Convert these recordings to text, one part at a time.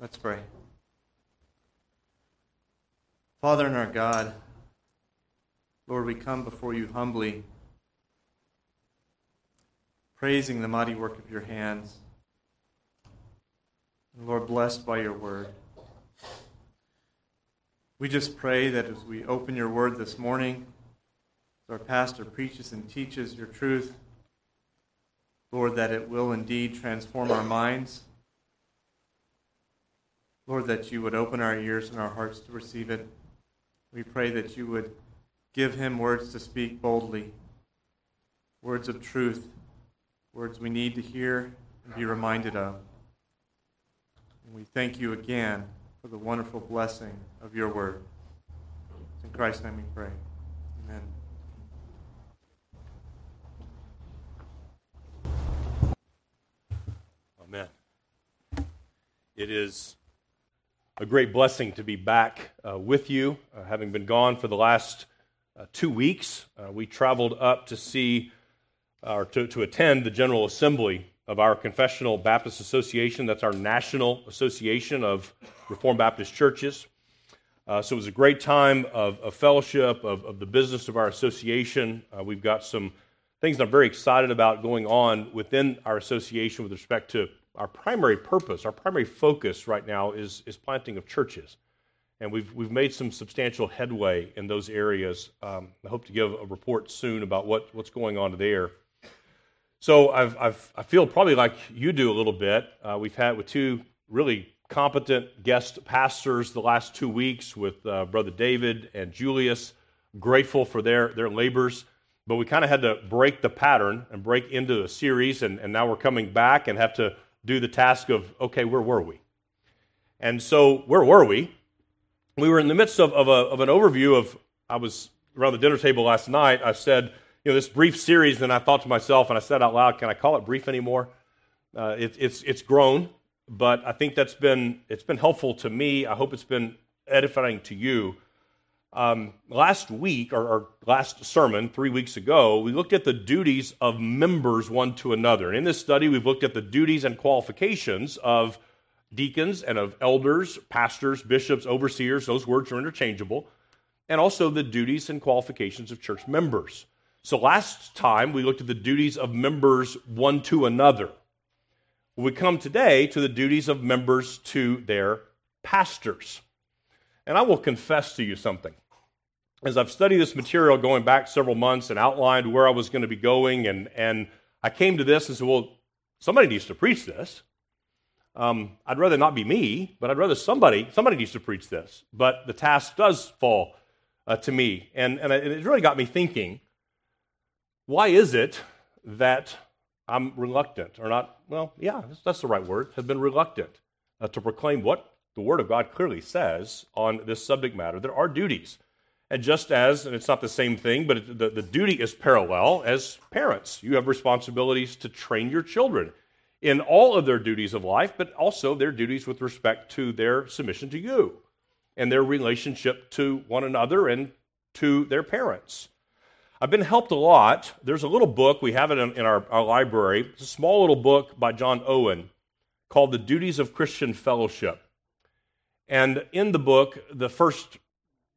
Let's pray. Father and our God, Lord, we come before you humbly, praising the mighty work of your hands. And Lord, blessed by your word. We just pray that as we open your word this morning, as our pastor preaches and teaches your truth, Lord, that it will indeed transform our minds Lord, that you would open our ears and our hearts to receive it. We pray that you would give him words to speak boldly, words of truth, words we need to hear and be reminded of. And we thank you again for the wonderful blessing of your word. In Christ's name we pray. Amen. Amen. It is a great blessing to be back uh, with you, uh, having been gone for the last uh, two weeks. Uh, we traveled up to see or to, to attend the General Assembly of our Confessional Baptist Association. That's our national association of Reformed Baptist churches. Uh, so it was a great time of, of fellowship, of, of, the business of our association. Uh, we've got some things I'm very excited about going on within our association with respect to our primary purpose, our primary focus right now is, is planting of churches. And we've, we've made some substantial headway in those areas. Um, I hope to give a report soon about what, what's going on there. So I've, I've, i feel probably like you do a little bit. Uh, we've had with two really competent guest pastors the last two weeks with uh, Brother David and Julius. Grateful for their, their labors. But we kind of had to break the pattern and break into a series, and, and now we're coming back and have to do the task of, okay, where were we? And so, where were we? We were in the midst of, of, a, of an overview of, I was around the dinner table last night. I said, you know, this brief series, and I thought to myself, and I said out loud, can I call it brief anymore? Uh, it, it's, it's grown, but I think that's been, it's been helpful to me. I hope it's been edifying to you. Um, last week, or, or, last sermon, three weeks ago, we looked at the duties of members one to another. And in this study, we've looked at the duties and qualifications of deacons and of elders, pastors, bishops, overseers. Those words are interchangeable. And also the duties and qualifications of church members. So last time, we looked at the duties of members one to another. We come today to the duties of members to their pastors. And I will confess to you something. As I've studied this material going back several months and outlined where I was going to be going, and, and I came to this and said, well, somebody needs to preach this. Um, I'd rather not be me, but I'd rather somebody, somebody needs to preach this. But the task does fall uh, to me. And, and it really got me thinking why is it that I'm reluctant, or not, well, yeah, that's the right word, have been reluctant uh, to proclaim what the Word of God clearly says on this subject matter. There are duties. And just as, and it's not the same thing, but the, the duty is parallel as parents. You have responsibilities to train your children in all of their duties of life, but also their duties with respect to their submission to you and their relationship to one another and to their parents. I've been helped a lot. There's a little book, we have it in, in our, our library. It's a small little book by John Owen called The Duties of Christian Fellowship. And in the book, the first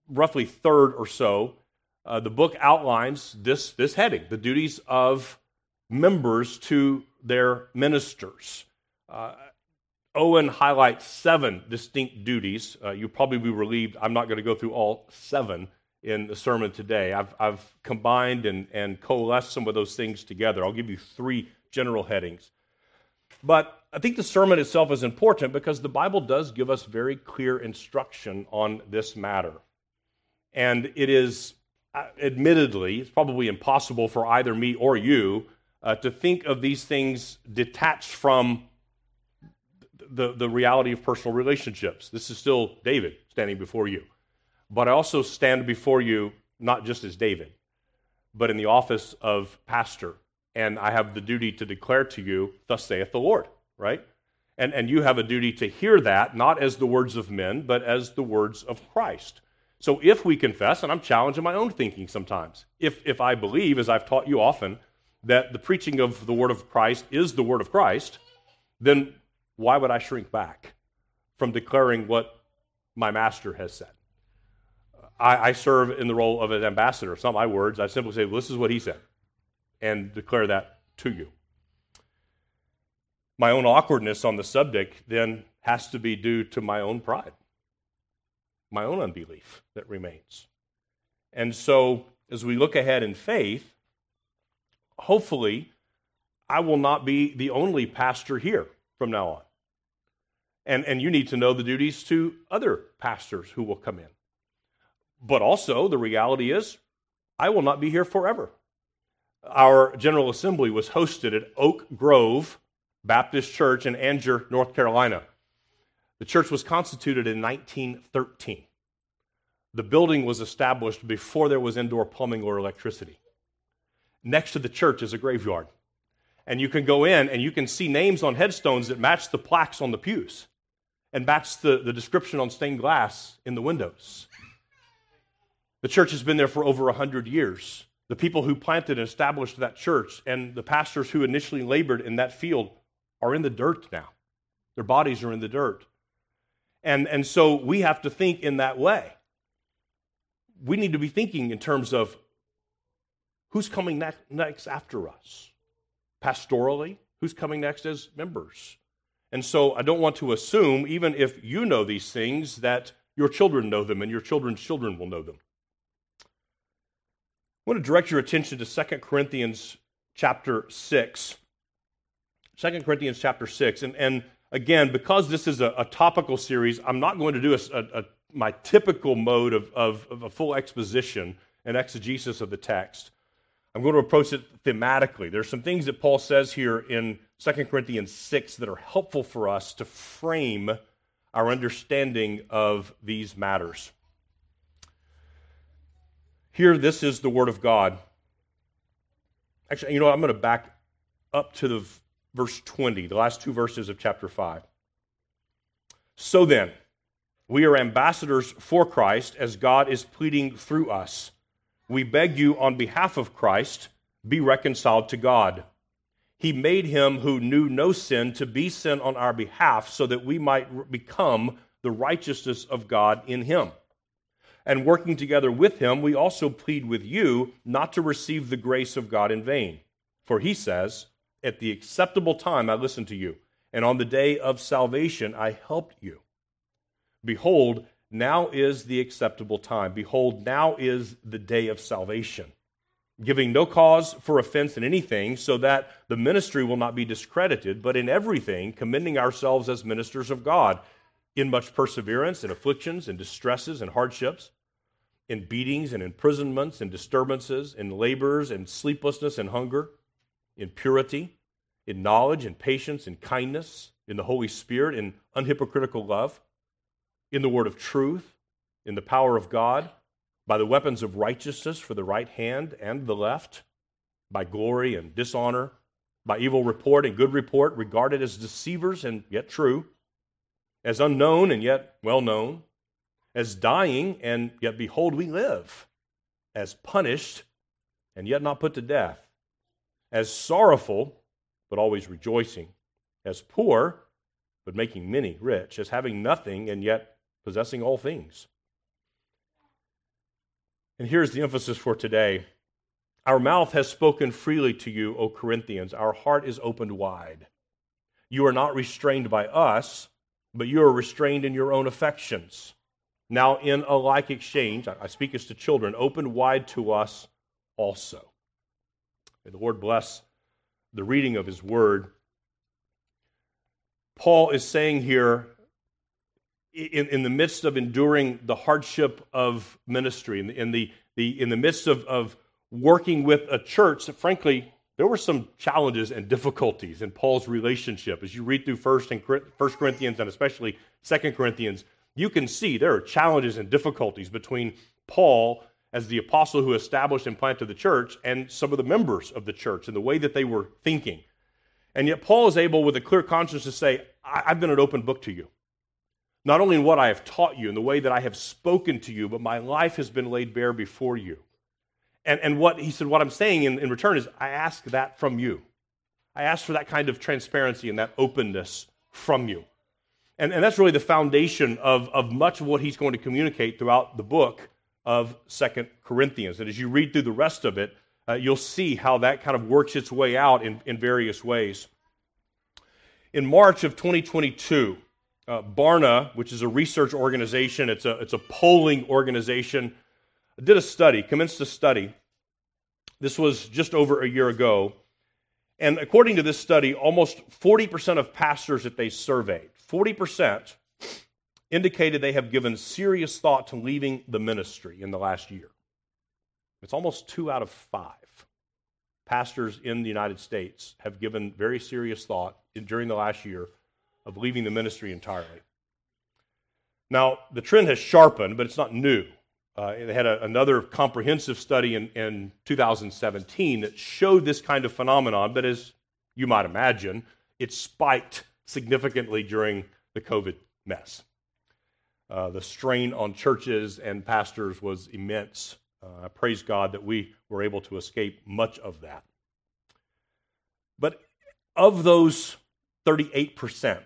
roughly third or so, uh, the book outlines this, this heading the duties of members to their ministers. Uh, Owen highlights seven distinct duties. Uh, you'll probably be relieved. I'm not going to go through all seven in the sermon today. I've, I've combined and, and coalesced some of those things together. I'll give you three general headings. But I think the sermon itself is important because the Bible does give us very clear instruction on this matter. And it is, uh, admittedly, it's probably impossible for either me or you uh, to think of these things detached from the, the reality of personal relationships. This is still David standing before you. But I also stand before you not just as David, but in the office of pastor and I have the duty to declare to you, Thus saith the Lord, right? And, and you have a duty to hear that, not as the words of men, but as the words of Christ. So if we confess, and I'm challenging my own thinking sometimes, if, if I believe, as I've taught you often, that the preaching of the word of Christ is the word of Christ, then why would I shrink back from declaring what my master has said. I, I serve in the role of an ambassador. It's not my words. I simply say, this is what he said, and declare that to you. My own awkwardness on the subject then has to be due to my own pride, my own unbelief that remains. And so, as we look ahead in faith, hopefully, I will not be the only pastor here from now on. And, and you need to know the duties to other pastors who will come in. But also, the reality is, I will not be here forever. Our General Assembly was hosted at Oak Grove Baptist Church in Angier, North Carolina. The church was constituted in 1913. The building was established before there was indoor plumbing or electricity. Next to the church is a graveyard. And you can go in and you can see names on headstones that match the plaques on the pews and match the, the description on stained glass in the windows. The church has been there for over 100 years. The people who planted and established that church and the pastors who initially labored in that field are in the dirt now. Their bodies are in the dirt. And, and so we have to think in that way. We need to be thinking in terms of who's coming next, next after us? Pastorally, who's coming next as members? And so I don't want to assume, even if you know these things, that your children know them and your children's children will know them. I want to direct your attention to 2 Corinthians chapter 6. 2 Corinthians chapter 6. And, and again, because this is a, a topical series, I'm not going to do a, a, my typical mode of, of, of a full exposition and exegesis of the text. I'm going to approach it thematically. There's some things that Paul says here in 2 Corinthians 6 that are helpful for us to frame our understanding of these matters. Here, this is the Word of God. Actually, you know what? I'm going to back up to the verse 20, the last two verses of chapter 5. So then, we are ambassadors for Christ as God is pleading through us. We beg you on behalf of Christ, be reconciled to God. He made him who knew no sin to be sin on our behalf so that we might become the righteousness of God in him. And working together with him, we also plead with you not to receive the grace of God in vain. For he says, at the acceptable time I listened to you, and on the day of salvation I helped you. Behold, now is the acceptable time. Behold, now is the day of salvation. Giving no cause for offense in anything, so that the ministry will not be discredited, but in everything, commending ourselves as ministers of God, in much perseverance, in afflictions, in distresses, and hardships, in beatings, and imprisonments, and disturbances, in labors, and sleeplessness, and hunger in purity, in knowledge, in patience, in kindness, in the Holy Spirit, in unhypocritical love, in the word of truth, in the power of God, by the weapons of righteousness for the right hand and the left, by glory and dishonor, by evil report and good report, regarded as deceivers and yet true, as unknown and yet well known, as dying and yet behold, we live, as punished and yet not put to death as sorrowful, but always rejoicing, as poor, but making many rich, as having nothing and yet possessing all things. And here's the emphasis for today Our mouth has spoken freely to you, O Corinthians. Our heart is opened wide. You are not restrained by us, but you are restrained in your own affections. Now, in a like exchange, I speak as to children, open wide to us also. May the Lord bless the reading of his word. Paul is saying here, in, in the midst of enduring the hardship of ministry, in the, in the, the, in the midst of, of working with a church that, frankly, there were some challenges and difficulties in Paul's relationship. As you read through 1st and 1st Corinthians and especially 2nd Corinthians, you can see there are challenges and difficulties between Paul as the apostle who established and planted the church and some of the members of the church and the way that they were thinking. And yet, Paul is able, with a clear conscience, to say, I've been an open book to you. Not only in what I have taught you, in the way that I have spoken to you, but my life has been laid bare before you. And, and what he said, what I'm saying in, in return is, I ask that from you. I ask for that kind of transparency and that openness from you. And, and that's really the foundation of, of much of what he's going to communicate throughout the book of Second Corinthians. And as you read through the rest of it, uh, you'll see how that kind of works its way out in, in various ways. In March of 2022, uh, Barna, which is a research organization, it's a, it's a polling organization, did a study, commenced a study. This was just over a year ago. And according to this study, almost 40% of pastors that they surveyed, 40% indicated they have given serious thought to leaving the ministry in the last year. It's almost two out of five pastors in the United States have given very serious thought in, during the last year of leaving the ministry entirely. Now, the trend has sharpened, but it's not new. Uh, they had a, another comprehensive study in, in 2017 that showed this kind of phenomenon, but as you might imagine, it spiked significantly during the COVID mess. Uh, the strain on churches and pastors was immense. Uh, praise God that we were able to escape much of that. But of those 38%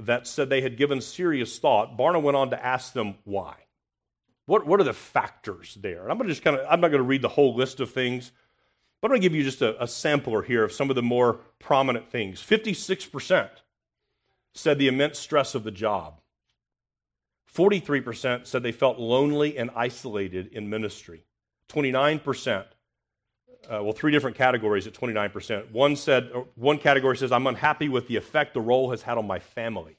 that said they had given serious thought, Barna went on to ask them why. What, what are the factors there? And I'm going to just kind of, I'm not going to read the whole list of things, but I'm going to give you just a, a sampler here of some of the more prominent things. 56% said the immense stress of the job. 43% said they felt lonely and isolated in ministry. 29%, uh, well, three different categories at 29%. One said, one category says, I'm unhappy with the effect the role has had on my family.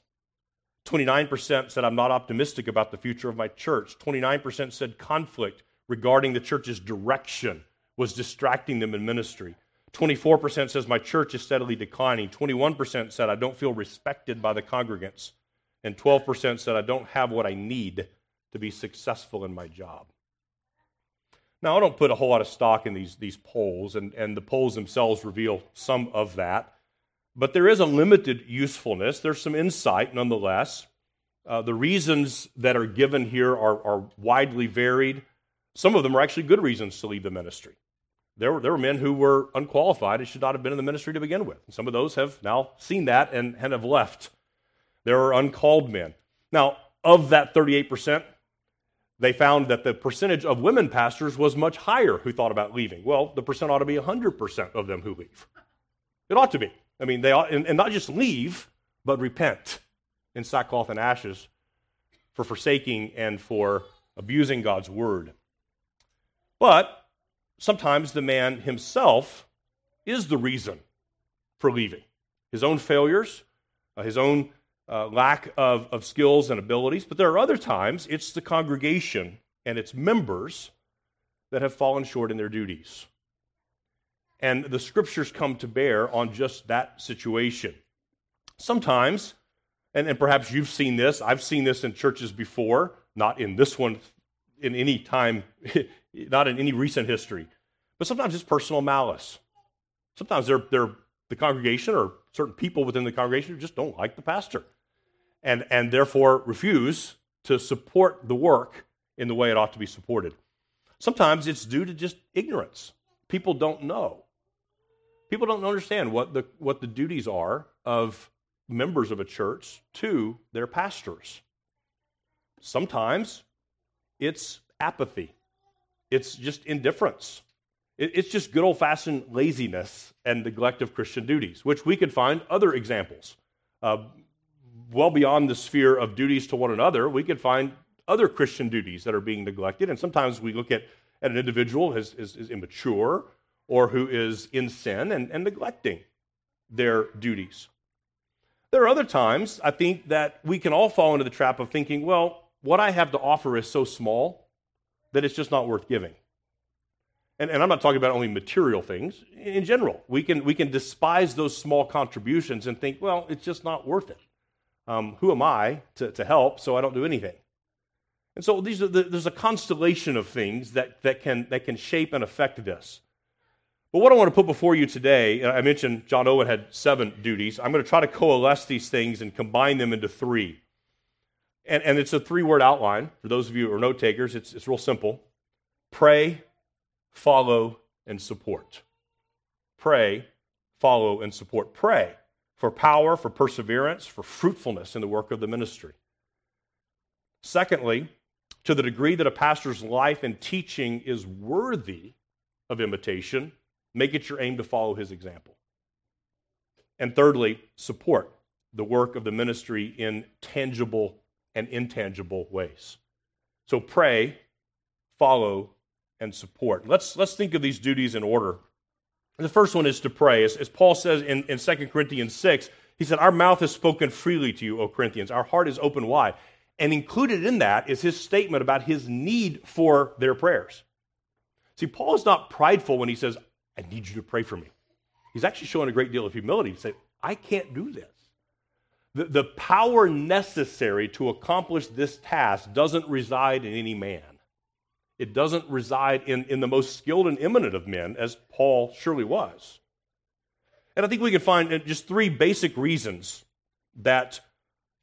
29% said, I'm not optimistic about the future of my church. 29% said conflict regarding the church's direction was distracting them in ministry. 24% says, My church is steadily declining. 21% said, I don't feel respected by the congregants and 12% said, I don't have what I need to be successful in my job. Now, I don't put a whole lot of stock in these, these polls, and, and the polls themselves reveal some of that. But there is a limited usefulness. There's some insight nonetheless. Uh, the reasons that are given here are, are widely varied. Some of them are actually good reasons to leave the ministry. There were, there were men who were unqualified and should not have been in the ministry to begin with. some of those have now seen that and, and have left. There are uncalled men. Now, of that 38%, they found that the percentage of women pastors was much higher who thought about leaving. Well, the percent ought to be 100% of them who leave. It ought to be. I mean, they ought, and, and not just leave, but repent in sackcloth and ashes for forsaking and for abusing God's word. But sometimes the man himself is the reason for leaving. His own failures, uh, his own uh, lack of, of skills and abilities, but there are other times it's the congregation and its members that have fallen short in their duties. And the scriptures come to bear on just that situation. Sometimes, and, and perhaps you've seen this, I've seen this in churches before, not in this one in any time, not in any recent history, but sometimes it's personal malice. Sometimes they're, they're the congregation or certain people within the congregation who just don't like the pastor and, and therefore refuse to support the work in the way it ought to be supported. Sometimes it's due to just ignorance. People don't know. People don't understand what the, what the duties are of members of a church to their pastors. Sometimes it's apathy, it's just indifference. It's just good old fashioned laziness and neglect of Christian duties, which we could find other examples. Uh, well beyond the sphere of duties to one another, we could find other Christian duties that are being neglected. And sometimes we look at, at an individual as, is, is immature or who is in sin and, and neglecting their duties. There are other times, I think, that we can all fall into the trap of thinking, well, what I have to offer is so small that it's just not worth giving. And, and, I'm not talking about only material things. In general, we can, we can despise those small contributions and think, well, it's just not worth it. Um, who am I to, to help so I don't do anything? And so these are the, there's a constellation of things that, that, can, that can shape and affect this. But what I want to put before you today, uh, I mentioned John Owen had seven duties. I'm going to try to coalesce these things and combine them into three. And, and it's a three word outline. For those of you who are note takers, it's, it's real simple pray, follow, and support. Pray, follow, and support. Pray. for power, for perseverance, for fruitfulness in the work of the ministry. Secondly, to the degree that a pastor's life and teaching is worthy of imitation, make it your aim to follow his example. And thirdly, support the work of the ministry in tangible and intangible ways. So pray, follow, and support. Let's, let's think of these duties in order. The first one is to pray. As, as Paul says in, in 2 Corinthians 6, he said, Our mouth has spoken freely to you, O Corinthians. Our heart is open wide. And included in that is his statement about his need for their prayers. See, Paul is not prideful when he says, I need you to pray for me. He's actually showing a great deal of humility to say, I can't do this. The, the power necessary to accomplish this task doesn't reside in any man. It doesn't reside in, in the most skilled and eminent of men, as Paul surely was. And I think we can find uh, just three basic reasons that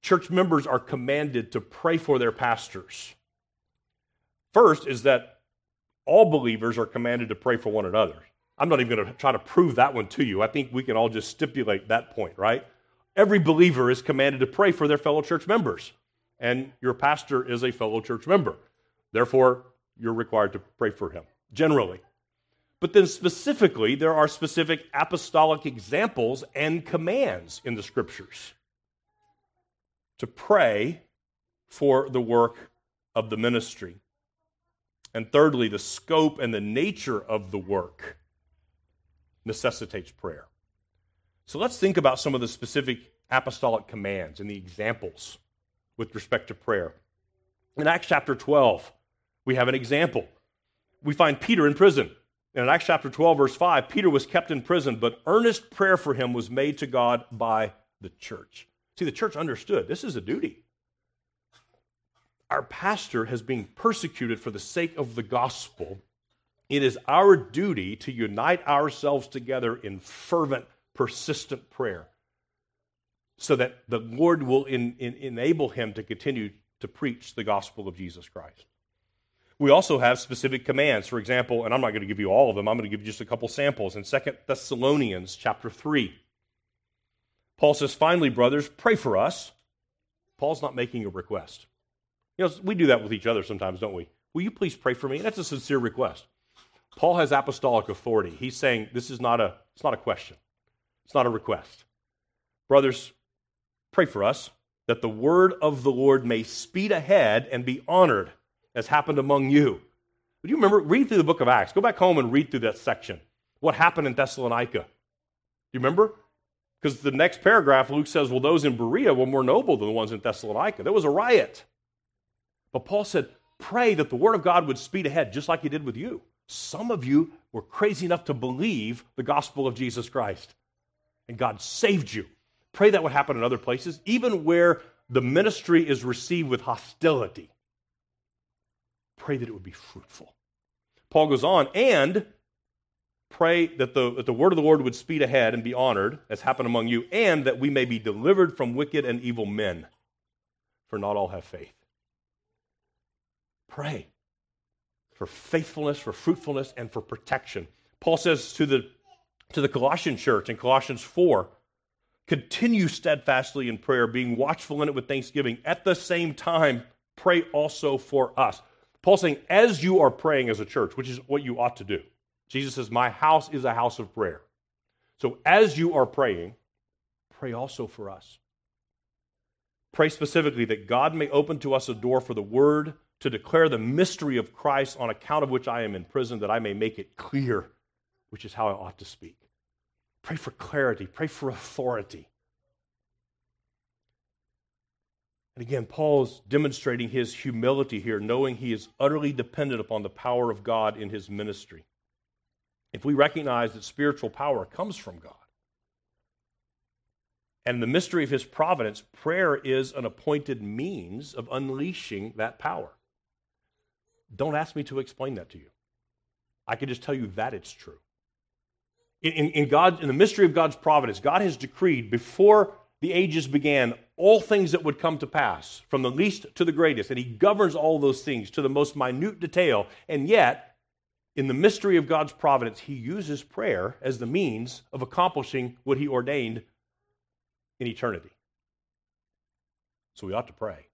church members are commanded to pray for their pastors. First is that all believers are commanded to pray for one another. I'm not even going to try to prove that one to you. I think we can all just stipulate that point, right? Every believer is commanded to pray for their fellow church members, and your pastor is a fellow church member. Therefore, you're required to pray for him, generally. But then, specifically, there are specific apostolic examples and commands in the scriptures to pray for the work of the ministry. And thirdly, the scope and the nature of the work necessitates prayer. So let's think about some of the specific apostolic commands and the examples with respect to prayer. In Acts chapter 12, we have an example. We find Peter in prison. And in Acts chapter 12, verse 5, Peter was kept in prison, but earnest prayer for him was made to God by the church. See, the church understood this is a duty. Our pastor has been persecuted for the sake of the gospel it is our duty to unite ourselves together in fervent, persistent prayer so that the Lord will in, in, enable him to continue to preach the gospel of Jesus Christ. We also have specific commands. For example, and I'm not going to give you all of them, I'm going to give you just a couple samples. In 2 Thessalonians chapter 3, Paul says, Finally, brothers, pray for us. Paul's not making a request. You know, we do that with each other sometimes, don't we? Will you please pray for me? That's a sincere request. Paul has apostolic authority. He's saying this is not a, it's not a question, it's not a request. Brothers, pray for us that the word of the Lord may speed ahead and be honored as happened among you. Do you remember? Read through the book of Acts. Go back home and read through that section. What happened in Thessalonica? Do you remember? Because the next paragraph, Luke says, well, those in Berea were more noble than the ones in Thessalonica. There was a riot. But Paul said, pray that the word of God would speed ahead, just like he did with you. Some of you were crazy enough to believe the gospel of Jesus Christ, and God saved you. Pray that would happen in other places, even where the ministry is received with hostility. Pray that it would be fruitful. Paul goes on, and pray that the, that the word of the Lord would speed ahead and be honored, as happened among you, and that we may be delivered from wicked and evil men, for not all have faith. Pray for faithfulness, for fruitfulness, and for protection. Paul says to the, to the Colossian church in Colossians 4 continue steadfastly in prayer, being watchful in it with thanksgiving. At the same time, pray also for us. Paul's saying, as you are praying as a church, which is what you ought to do, Jesus says, My house is a house of prayer. So as you are praying, pray also for us. Pray specifically that God may open to us a door for the word to declare the mystery of Christ on account of which I am in prison, that I may make it clear, which is how I ought to speak. Pray for clarity, pray for authority. And again, Paul's demonstrating his humility here, knowing he is utterly dependent upon the power of God in his ministry. If we recognize that spiritual power comes from God, and the mystery of his providence, prayer is an appointed means of unleashing that power. Don't ask me to explain that to you. I can just tell you that it's true. In, in, God, in the mystery of God's providence, God has decreed before the ages began all things that would come to pass, from the least to the greatest, and He governs all those things to the most minute detail. And yet, in the mystery of God's providence, He uses prayer as the means of accomplishing what He ordained in eternity. So we ought to pray.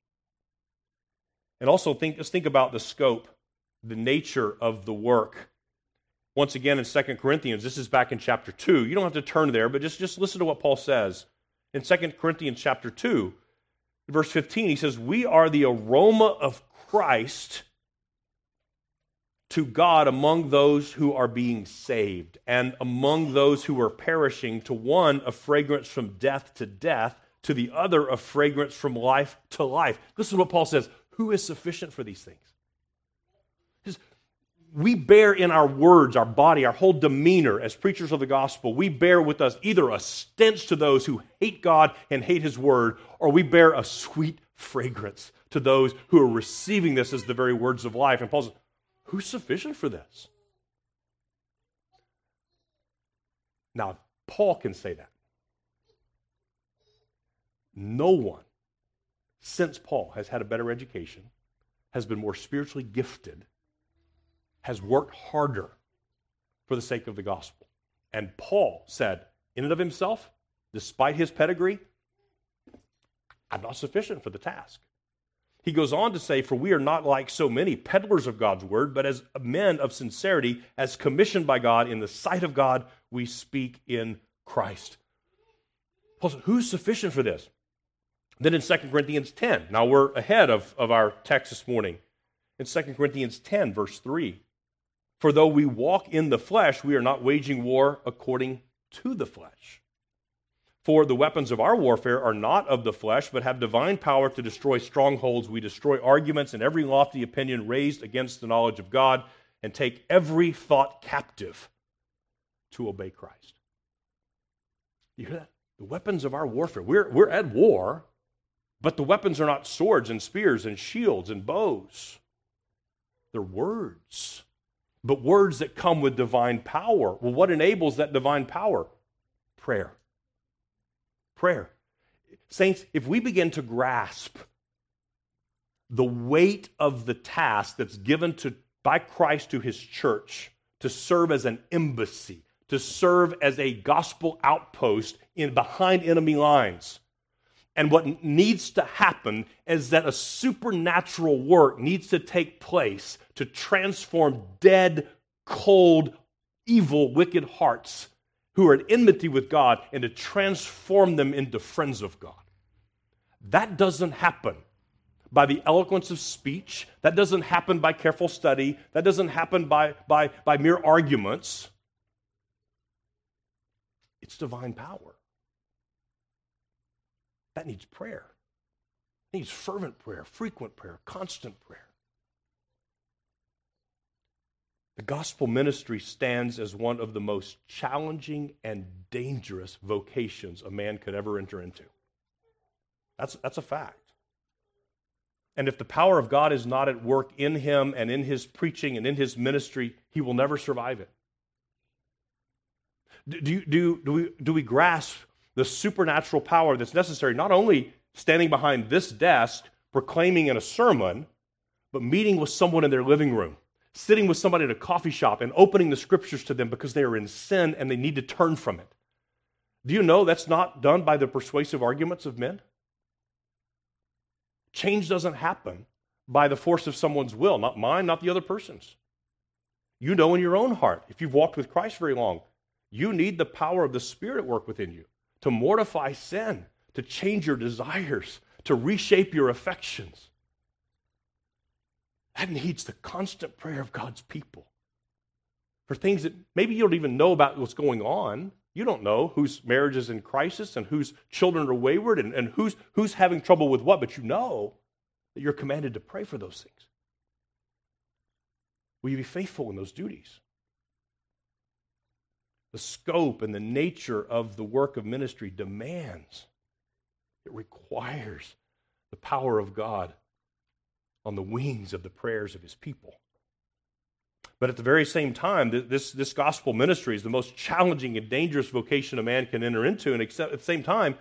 And also think, let's think about the scope, the nature of the work. Once again in 2 Corinthians, this is back in chapter 2. You don't have to turn there, but just, just listen to what Paul says. In 2 Corinthians chapter 2, verse 15, he says, We are the aroma of Christ to God among those who are being saved, and among those who are perishing, to one a fragrance from death to death, to the other a fragrance from life to life. This is what Paul says Who is sufficient for these things? we bear in our words, our body, our whole demeanor as preachers of the gospel, we bear with us either a stench to those who hate God and hate his word, or we bear a sweet fragrance to those who are receiving this as the very words of life. And Paul says, Who's sufficient for this? Now, Paul can say that. No one since Paul has had a better education, has been more spiritually gifted, has worked harder for the sake of the gospel. And Paul said, in and of himself, despite his pedigree, I'm not sufficient for the task. He goes on to say, For we are not like so many peddlers of God's word, but as men of sincerity, as commissioned by God in the sight of God, we speak in Christ. Paul said, Who's sufficient for this? Then in 2 Corinthians 10, now we're ahead of, of our text this morning. In 2 Corinthians 10, verse 3, For though we walk in the flesh, we are not waging war according to the flesh. For the weapons of our warfare are not of the flesh, but have divine power to destroy strongholds. We destroy arguments and every lofty opinion raised against the knowledge of God, and take every thought captive to obey Christ. You hear that? The weapons of our warfare. We're, we're at war, but the weapons are not swords and spears and shields and bows. They're words, but words that come with divine power. Well, what enables that divine power? Prayer prayer. Saints, if we begin to grasp the weight of the task that's given to, by Christ to his church to serve as an embassy, to serve as a gospel outpost in behind enemy lines. And what needs to happen is that a supernatural work needs to take place to transform dead, cold, evil, wicked hearts who are at enmity with God and to transform them into friends of God. That doesn't happen by the eloquence of speech. That doesn't happen by careful study. That doesn't happen by, by, by mere arguments. It's divine power. That needs prayer. It needs fervent prayer, frequent prayer, constant prayer. The gospel ministry stands as one of the most challenging and dangerous vocations a man could ever enter into. That's, that's a fact. And if the power of God is not at work in him and in his preaching and in his ministry, he will never survive it. Do, do, do, we, do we grasp the supernatural power that's necessary, not only standing behind this desk proclaiming in a sermon, but meeting with someone in their living room? sitting with somebody at a coffee shop and opening the scriptures to them because they are in sin and they need to turn from it. Do you know that's not done by the persuasive arguments of men? Change doesn't happen by the force of someone's will, not mine, not the other person's. You know in your own heart, if you've walked with Christ very long, you need the power of the Spirit at work within you to mortify sin, to change your desires, to reshape your affections. That needs the constant prayer of God's people for things that maybe you don't even know about what's going on. You don't know whose marriage is in crisis and whose children are wayward and, and who's, who's having trouble with what, but you know that you're commanded to pray for those things. Will you be faithful in those duties? The scope and the nature of the work of ministry demands, it requires the power of God on the wings of the prayers of his people. But at the very same time, this, this gospel ministry is the most challenging and dangerous vocation a man can enter into. And at the same time,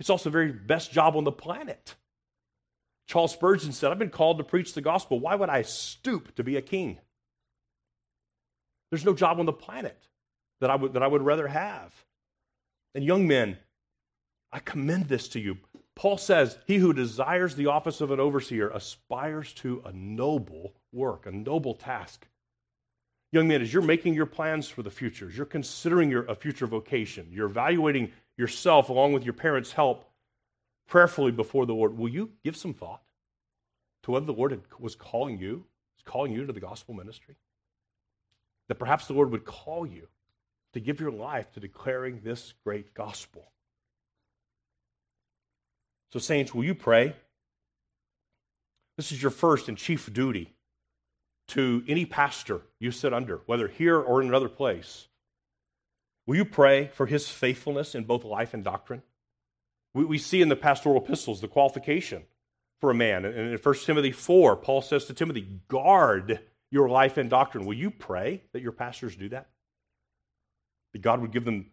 it's also the very best job on the planet. Charles Spurgeon said, I've been called to preach the gospel. Why would I stoop to be a king? There's no job on the planet that I would, that I would rather have. And young men, I commend this to you. Paul says, He who desires the office of an overseer aspires to a noble work, a noble task. Young man, as you're making your plans for the future, as you're considering your, a future vocation, you're evaluating yourself along with your parents' help prayerfully before the Lord, will you give some thought to whether the Lord was calling you, was calling you to the gospel ministry? That perhaps the Lord would call you to give your life to declaring this great gospel. So, saints, will you pray? This is your first and chief duty to any pastor you sit under, whether here or in another place. Will you pray for his faithfulness in both life and doctrine? We, we see in the pastoral epistles the qualification for a man. And in 1 Timothy 4, Paul says to Timothy, guard your life and doctrine. Will you pray that your pastors do that? That God would give them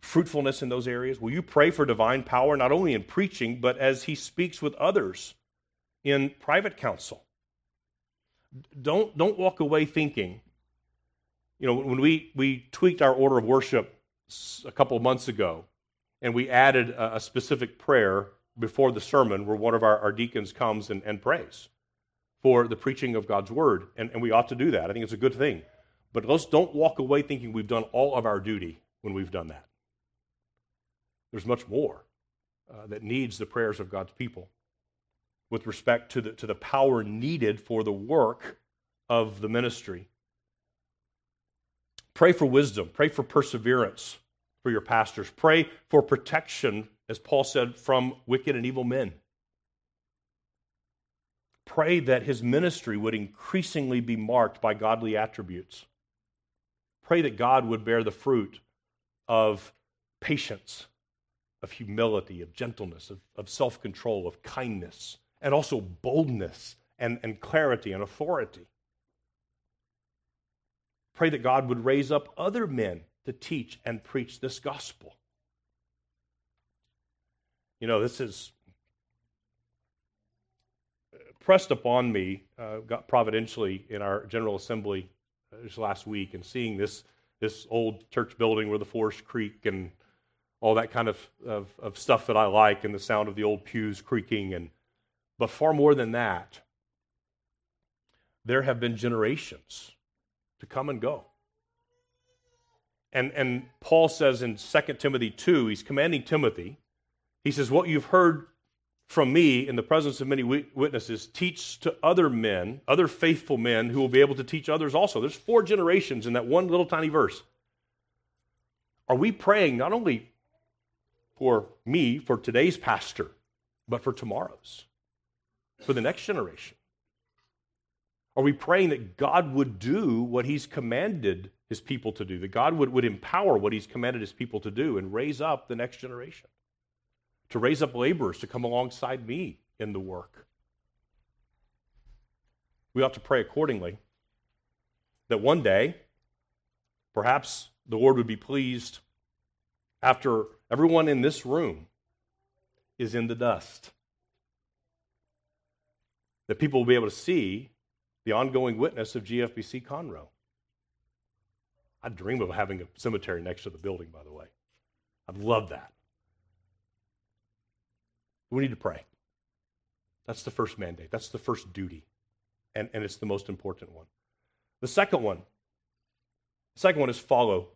fruitfulness in those areas? Will you pray for divine power, not only in preaching, but as he speaks with others in private counsel? Don't, don't walk away thinking, you know, when we, we tweaked our order of worship a couple of months ago, and we added a, a specific prayer before the sermon where one of our, our deacons comes and, and prays for the preaching of God's word. And, and we ought to do that. I think it's a good thing. But let's don't walk away thinking we've done all of our duty when we've done that. There's much more uh, that needs the prayers of God's people with respect to the, to the power needed for the work of the ministry. Pray for wisdom, pray for perseverance for your pastors, pray for protection, as Paul said, from wicked and evil men. Pray that his ministry would increasingly be marked by godly attributes. Pray that God would bear the fruit of patience, of humility, of gentleness, of, of self control, of kindness, and also boldness and, and clarity and authority. Pray that God would raise up other men to teach and preach this gospel. You know, this is pressed upon me, uh, providentially in our General Assembly this last week, and seeing this this old church building where the Forest Creek and all that kind of, of, of stuff that I like, and the sound of the old pews creaking, and but far more than that, there have been generations to come and go. And, and Paul says in 2 Timothy 2, he's commanding Timothy, he says, What you've heard from me in the presence of many witnesses, teach to other men, other faithful men who will be able to teach others also. There's four generations in that one little tiny verse. Are we praying not only for me, for today's pastor, but for tomorrow's, for the next generation? Are we praying that God would do what He's commanded His people to do, that God would, would empower what He's commanded His people to do and raise up the next generation? To raise up laborers to come alongside me in the work. We ought to pray accordingly that one day, perhaps the Lord would be pleased after everyone in this room is in the dust. That people will be able to see the ongoing witness of GFBC Conroe. I dream of having a cemetery next to the building, by the way. I'd love that. We need to pray. That's the first mandate. That's the first duty. And, and it's the most important one. The second one, the second one is follow.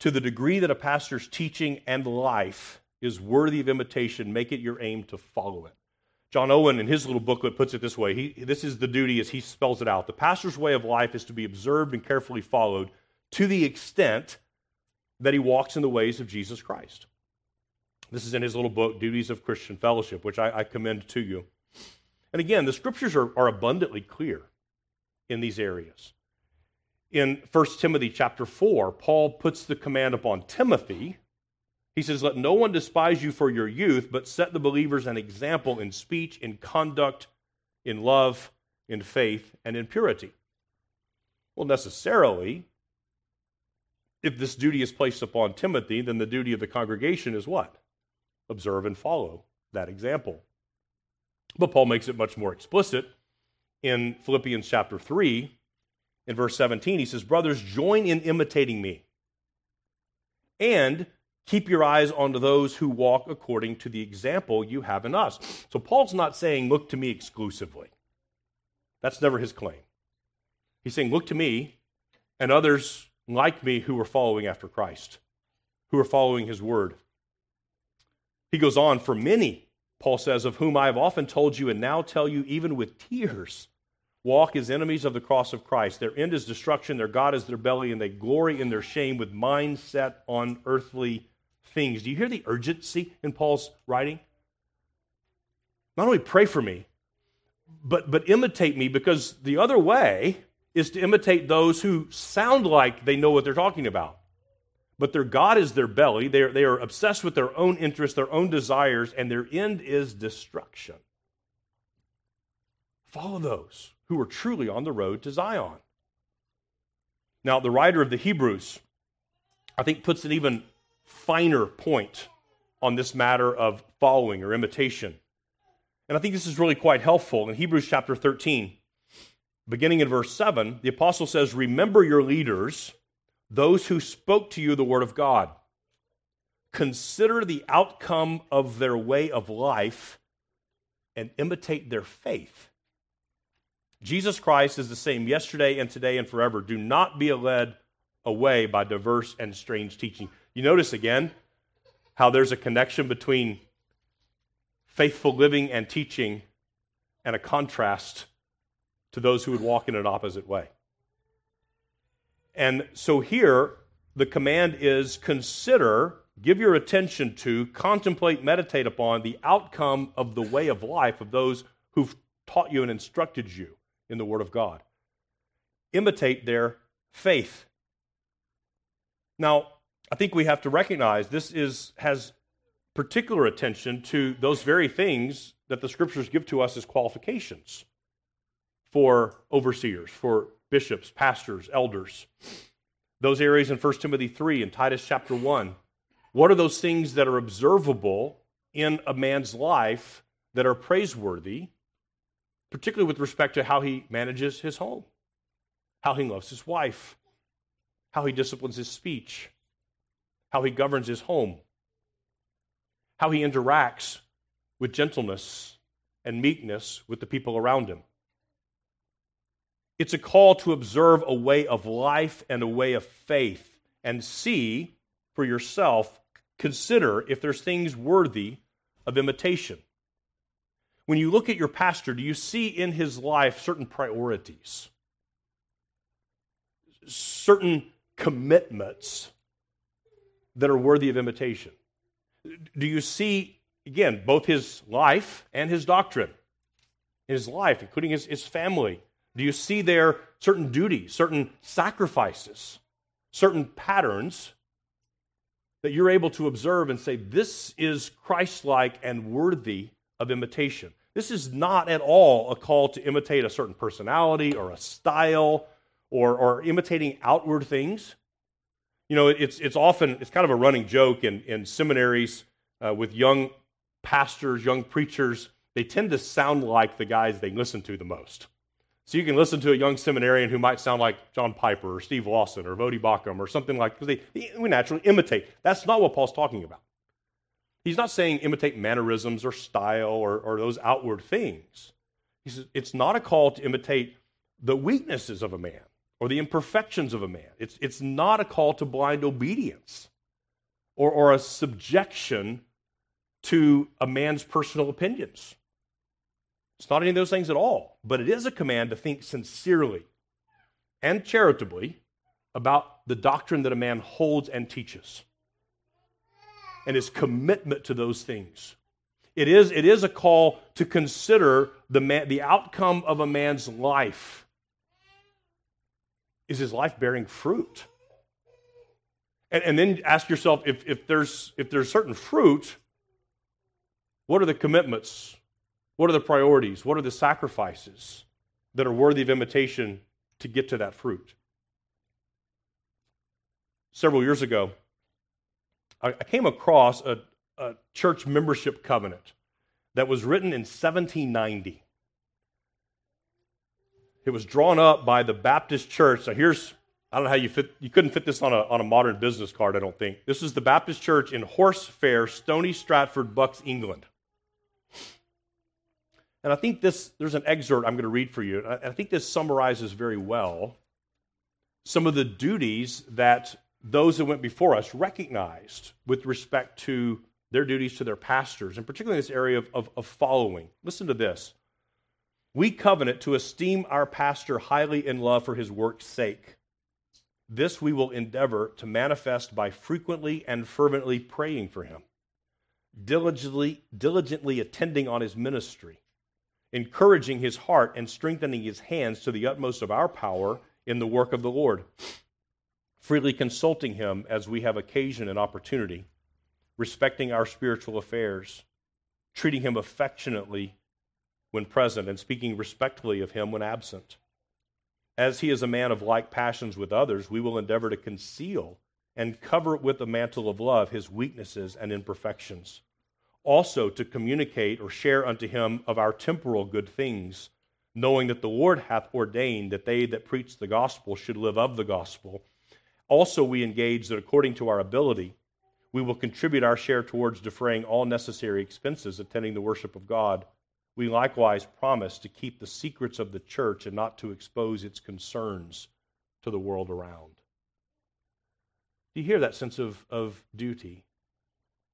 To the degree that a pastor's teaching and life is worthy of imitation, make it your aim to follow it. John Owen, in his little booklet, puts it this way. He, this is the duty as he spells it out. The pastor's way of life is to be observed and carefully followed to the extent that he walks in the ways of Jesus Christ. This is in his little book, Duties of Christian Fellowship, which I, I commend to you. And again, the scriptures are, are abundantly clear in these areas. In 1 Timothy chapter 4, Paul puts the command upon Timothy he says, Let no one despise you for your youth, but set the believers an example in speech, in conduct, in love, in faith, and in purity. Well, necessarily, if this duty is placed upon Timothy, then the duty of the congregation is what? Observe and follow that example. But Paul makes it much more explicit in Philippians chapter 3, in verse 17. He says, Brothers, join in imitating me. And Keep your eyes on those who walk according to the example you have in us. So Paul's not saying, look to me exclusively. That's never his claim. He's saying, look to me and others like me who are following after Christ, who are following his word. He goes on, for many, Paul says, of whom I have often told you and now tell you, even with tears, walk as enemies of the cross of Christ. Their end is destruction, their God is their belly, and they glory in their shame with mind set on earthly things. Do you hear the urgency in Paul's writing? Not only pray for me, but, but imitate me, because the other way is to imitate those who sound like they know what they're talking about. But their God is their belly. They are, they are obsessed with their own interests, their own desires, and their end is destruction. Follow those who are truly on the road to Zion. Now, the writer of the Hebrews, I think, puts an even finer point on this matter of following or imitation. And I think this is really quite helpful. In Hebrews chapter 13, beginning in verse 7, the apostle says, Remember your leaders, those who spoke to you the word of God. Consider the outcome of their way of life and imitate their faith. Jesus Christ is the same yesterday and today and forever. Do not be led away by diverse and strange teaching. You notice again how there's a connection between faithful living and teaching and a contrast to those who would walk in an opposite way. And so here, the command is consider, give your attention to, contemplate, meditate upon the outcome of the way of life of those who've taught you and instructed you in the Word of God. Imitate their faith. Now, I think we have to recognize this is, has particular attention to those very things that the scriptures give to us as qualifications for overseers, for bishops, pastors, elders. Those areas in 1 Timothy 3 and Titus chapter 1. What are those things that are observable in a man's life that are praiseworthy, particularly with respect to how he manages his home, how he loves his wife, how he disciplines his speech, how he governs his home, how he interacts with gentleness and meekness with the people around him. It's a call to observe a way of life and a way of faith and see for yourself, consider if there's things worthy of imitation. When you look at your pastor, do you see in his life certain priorities, certain commitments that are worthy of imitation? Do you see, again, both his life and his doctrine? His life, including his, his family, do you see there certain duties, certain sacrifices, certain patterns that you're able to observe and say, this is Christ like and worthy of imitation? This is not at all a call to imitate a certain personality or a style or, or imitating outward things. You know, it's, it's often, it's kind of a running joke in, in seminaries uh, with young pastors, young preachers. They tend to sound like the guys they listen to the most. So you can listen to a young seminarian who might sound like John Piper or Steve Lawson or Voddie Baucham or something like because they we naturally imitate. That's not what Paul's talking about. He's not saying imitate mannerisms or style or, or those outward things. He says it's not a call to imitate the weaknesses of a man or the imperfections of a man. It's, it's not a call to blind obedience or, or a subjection to a man's personal opinions. It's not any of those things at all, but it is a command to think sincerely and charitably about the doctrine that a man holds and teaches and his commitment to those things. It is, it is a call to consider the, man, the outcome of a man's life. Is his life bearing fruit? And, and then ask yourself if, if, there's, if there's certain fruit, what are the commitments what are the priorities? What are the sacrifices that are worthy of imitation to get to that fruit? Several years ago, I came across a, a church membership covenant that was written in 1790. It was drawn up by the Baptist Church. So here's, I don't know how you fit, you couldn't fit this on a, on a modern business card, I don't think. This is the Baptist Church in Horse Fair, Stony Stratford, Bucks, England. And I think this, there's an excerpt I'm going to read for you. And I think this summarizes very well some of the duties that those that went before us recognized with respect to their duties to their pastors, and particularly this area of, of, of following. Listen to this. We covenant to esteem our pastor highly in love for his work's sake. This we will endeavor to manifest by frequently and fervently praying for him, diligently, diligently attending on his ministry, encouraging his heart and strengthening his hands to the utmost of our power in the work of the Lord, freely consulting him as we have occasion and opportunity, respecting our spiritual affairs, treating him affectionately when present, and speaking respectfully of him when absent as he is a man of like passions with others, we will endeavor to conceal and cover with the mantle of love his weaknesses and imperfections. Also, to communicate or share unto him of our temporal good things, knowing that the Lord hath ordained that they that preach the gospel should live of the gospel. Also, we engage that according to our ability, we will contribute our share towards defraying all necessary expenses attending the worship of God we likewise promise to keep the secrets of the church and not to expose its concerns to the world around. Do you hear that sense of, of duty?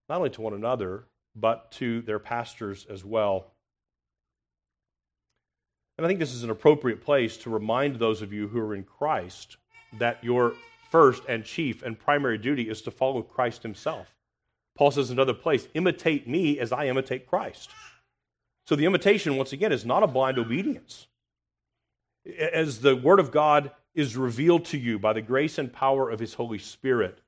Not only to one another, but to their pastors as well. And I think this is an appropriate place to remind those of you who are in Christ that your first and chief and primary duty is to follow Christ himself. Paul says in another place, imitate me as I imitate Christ. So the imitation, once again, is not a blind obedience. As the Word of God is revealed to you by the grace and power of His Holy Spirit,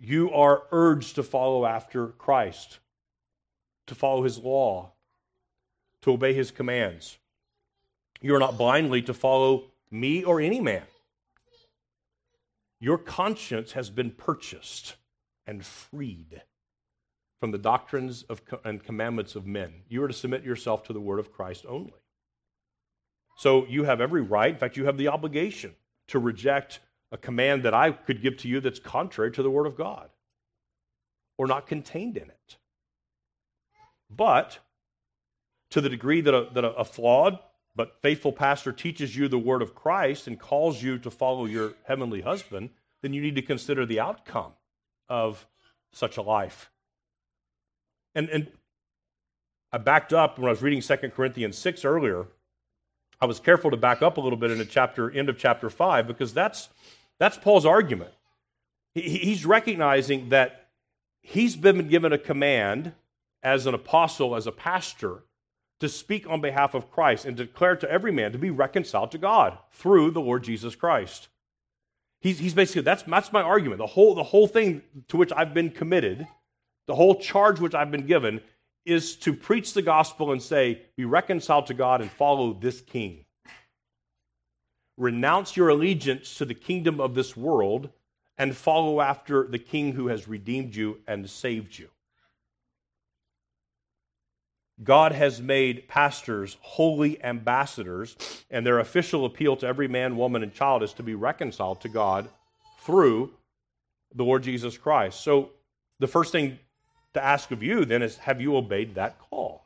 you are urged to follow after Christ, to follow His law, to obey His commands. You are not blindly to follow me or any man. Your conscience has been purchased and freed from the doctrines of, and commandments of men. You are to submit yourself to the word of Christ only. So you have every right, in fact, you have the obligation to reject a command that I could give to you that's contrary to the word of God or not contained in it. But to the degree that a, that a, flawed but faithful pastor teaches you the word of Christ and calls you to follow your heavenly husband, then you need to consider the outcome of such a life. And, and I backed up when I was reading 2 Corinthians 6 earlier. I was careful to back up a little bit in the chapter, end of chapter 5, because that's, that's Paul's argument. He's recognizing that he's been given a command as an apostle, as a pastor, to speak on behalf of Christ and declare to every man to be reconciled to God through the Lord Jesus Christ. He's, he's basically, that's, that's my argument. The whole, the whole thing to which I've been committed the whole charge which I've been given is to preach the gospel and say, Be reconciled to God and follow this king. Renounce your allegiance to the kingdom of this world and follow after the king who has redeemed you and saved you. God has made pastors holy ambassadors, and their official appeal to every man, woman, and child is to be reconciled to God through the Lord Jesus Christ. So, the first thing to ask of you then is have you obeyed that call?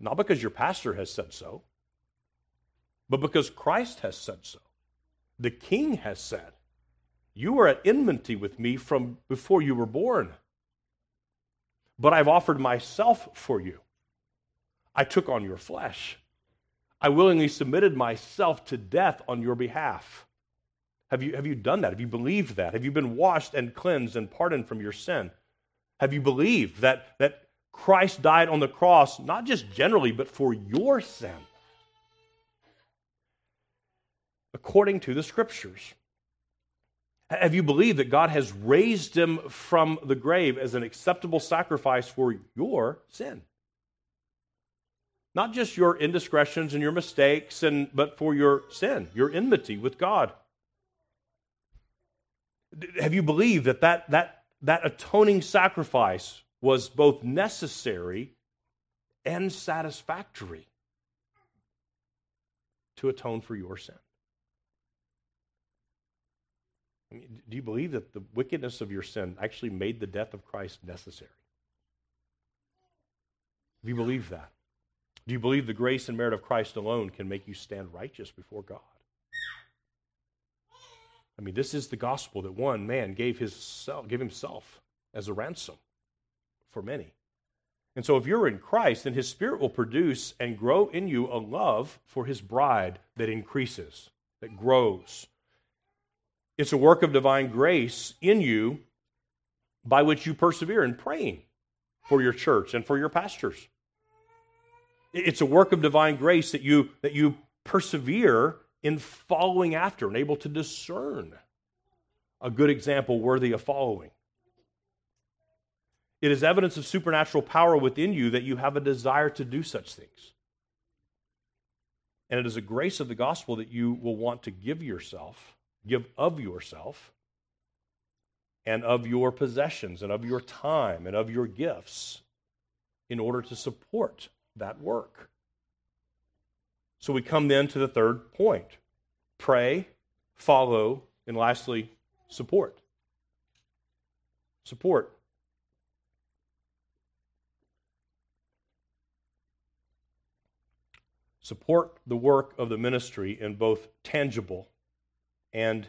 Not because your pastor has said so, but because Christ has said so. The king has said, You are at enmity with me from before you were born. But I've offered myself for you. I took on your flesh. I willingly submitted myself to death on your behalf. Have you, have you done that? Have you believed that? Have you been washed and cleansed and pardoned from your sin? Have you believed that, that Christ died on the cross, not just generally, but for your sin? According to the scriptures. Have you believed that God has raised him from the grave as an acceptable sacrifice for your sin? Not just your indiscretions and your mistakes, and, but for your sin, your enmity with God. Have you believed that that, that, that atoning sacrifice was both necessary and satisfactory to atone for your sin. I mean, do you believe that the wickedness of your sin actually made the death of Christ necessary? Do you believe that? Do you believe the grace and merit of Christ alone can make you stand righteous before God? I mean, this is the gospel that one man gave, his self, gave himself as a ransom for many. And so, if you're in Christ, then his spirit will produce and grow in you a love for his bride that increases, that grows. It's a work of divine grace in you by which you persevere in praying for your church and for your pastors. It's a work of divine grace that you, that you persevere in following after and able to discern a good example worthy of following. It is evidence of supernatural power within you that you have a desire to do such things. And it is a grace of the gospel that you will want to give yourself, give of yourself, and of your possessions, and of your time, and of your gifts in order to support that work. So we come then to the third point pray, follow, and lastly, support. Support. Support the work of the ministry in both tangible and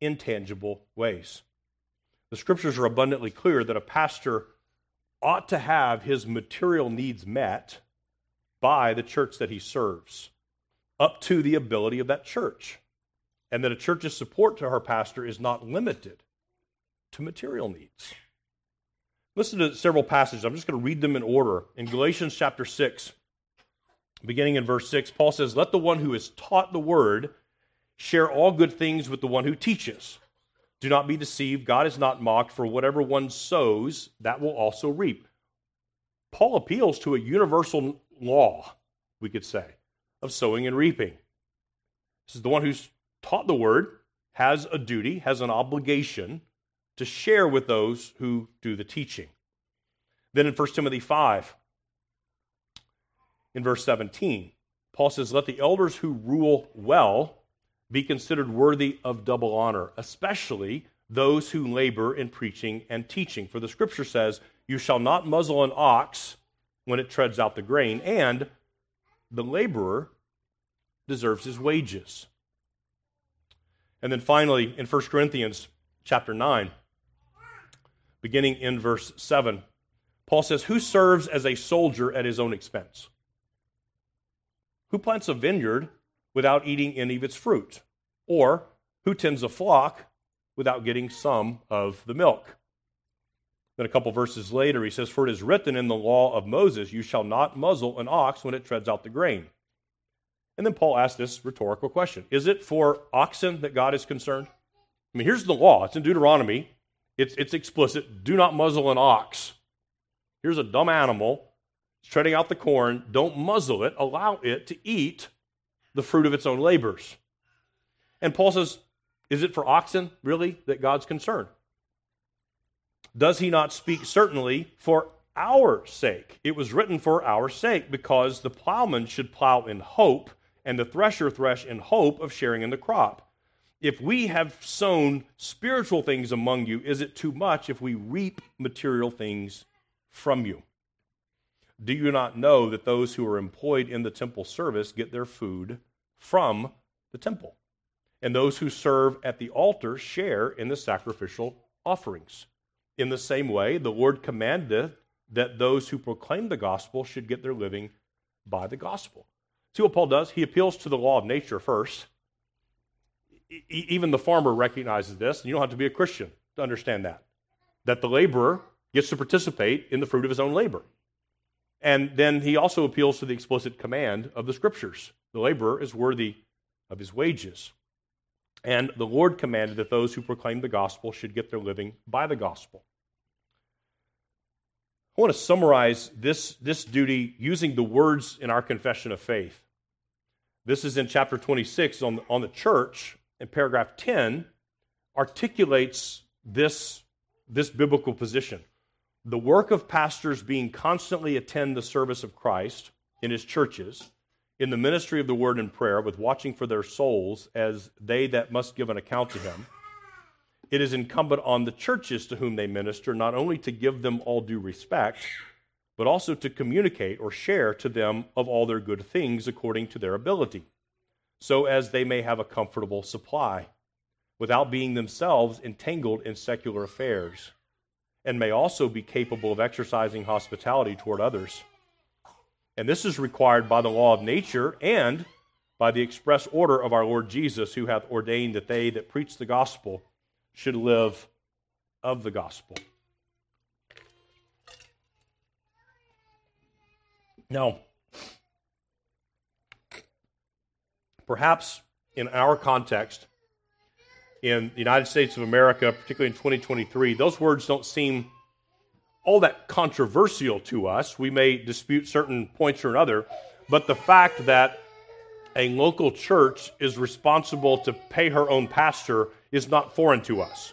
intangible ways. The scriptures are abundantly clear that a pastor ought to have his material needs met by the church that he serves, up to the ability of that church. And that a church's support to her pastor is not limited to material needs. Listen to several passages. I'm just going to read them in order. In Galatians chapter 6, beginning in verse 6, Paul says, Let the one who is taught the word share all good things with the one who teaches. Do not be deceived. God is not mocked, for whatever one sows, that will also reap. Paul appeals to a universal law, we could say, of sowing and reaping. This is the one who's taught the word, has a duty, has an obligation to share with those who do the teaching. Then in 1 Timothy 5, in verse 17, Paul says, Let the elders who rule well be considered worthy of double honor, especially those who labor in preaching and teaching. For the scripture says, You shall not muzzle an ox when it treads out the grain, and the laborer deserves his wages. And then finally, in 1 Corinthians chapter 9, beginning in verse 7, Paul says, Who serves as a soldier at his own expense? Who plants a vineyard without eating any of its fruit? Or who tends a flock without getting some of the milk? Then a couple verses later, he says, For it is written in the law of Moses, You shall not muzzle an ox when it treads out the grain. And then Paul asks this rhetorical question Is it for oxen that God is concerned? I mean, here's the law. It's in Deuteronomy. It's, it's explicit. Do not muzzle an ox. Here's a dumb animal. It's treading out the corn. Don't muzzle it. Allow it to eat the fruit of its own labors. And Paul says, Is it for oxen, really, that God's concerned? Does he not speak certainly for our sake? It was written for our sake, because the plowman should plow in hope, and the thresher thresh in hope of sharing in the crop. If we have sown spiritual things among you, is it too much if we reap material things from you? Do you not know that those who are employed in the temple service get their food from the temple? And those who serve at the altar share in the sacrificial offerings. In the same way, the Lord commanded that those who proclaim the gospel should get their living by the gospel. See what Paul does? He appeals to the law of nature first. even the farmer recognizes this, and you don't have to be a Christian to understand that. That the laborer gets to participate in the fruit of his own labor. And then he also appeals to the explicit command of the scriptures. The laborer is worthy of his wages. And the Lord commanded that those who proclaim the gospel should get their living by the gospel. I want to summarize this, this duty using the words in our confession of faith. This is in chapter 26 on, on the church, and paragraph 10 articulates this, this biblical position. The work of pastors being constantly attend the service of Christ in his churches in the ministry of the word and prayer with watching for their souls as they that must give an account to him, it is incumbent on the churches to whom they minister not only to give them all due respect, but also to communicate or share to them of all their good things according to their ability, so as they may have a comfortable supply, without being themselves entangled in secular affairs, and may also be capable of exercising hospitality toward others. And this is required by the law of nature and by the express order of our Lord Jesus, who hath ordained that they that preach the gospel should live of the gospel. Now, perhaps in our context, in the United States of America, particularly in 2023, those words don't seem all that controversial to us. We may dispute certain points or another, but the fact that a local church is responsible to pay her own pastor is not foreign to us.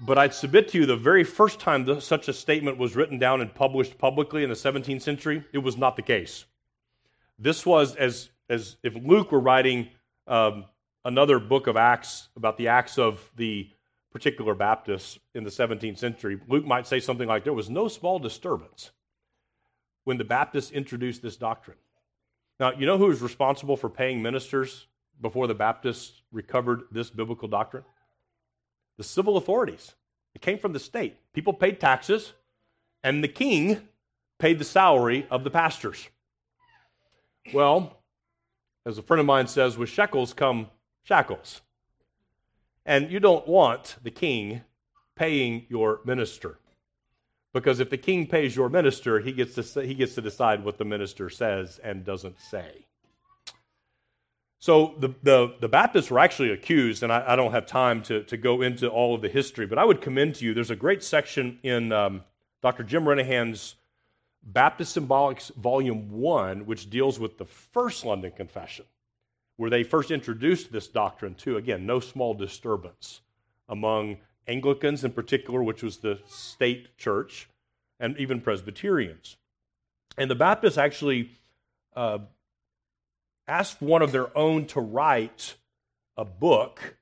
But I'd submit to you the very first time the, such a statement was written down and published publicly in the 17th century, it was not the case. This was as, as if Luke were writing um, another book of Acts about the acts of the particular Baptists in the 17th century. Luke might say something like, There was no small disturbance when the Baptists introduced this doctrine. Now, you know who was responsible for paying ministers before the Baptists recovered this biblical doctrine? The civil authorities. It came from the state. People paid taxes, and the king paid the salary of the pastors. Well, as a friend of mine says, with shekels come shackles. And you don't want the king paying your minister. Because if the king pays your minister, he gets to, he gets to decide what the minister says and doesn't say. So the, the, the Baptists were actually accused, and I, I, don't have time to, to go into all of the history, but I would commend to you, there's a great section in um, Dr. Jim Renihan's Baptist Symbolics Volume 1, which deals with the first London Confession, where they first introduced this doctrine to, again, no small disturbance among Anglicans in particular, which was the state church, and even Presbyterians. And the Baptists actually uh, asked one of their own to write a book,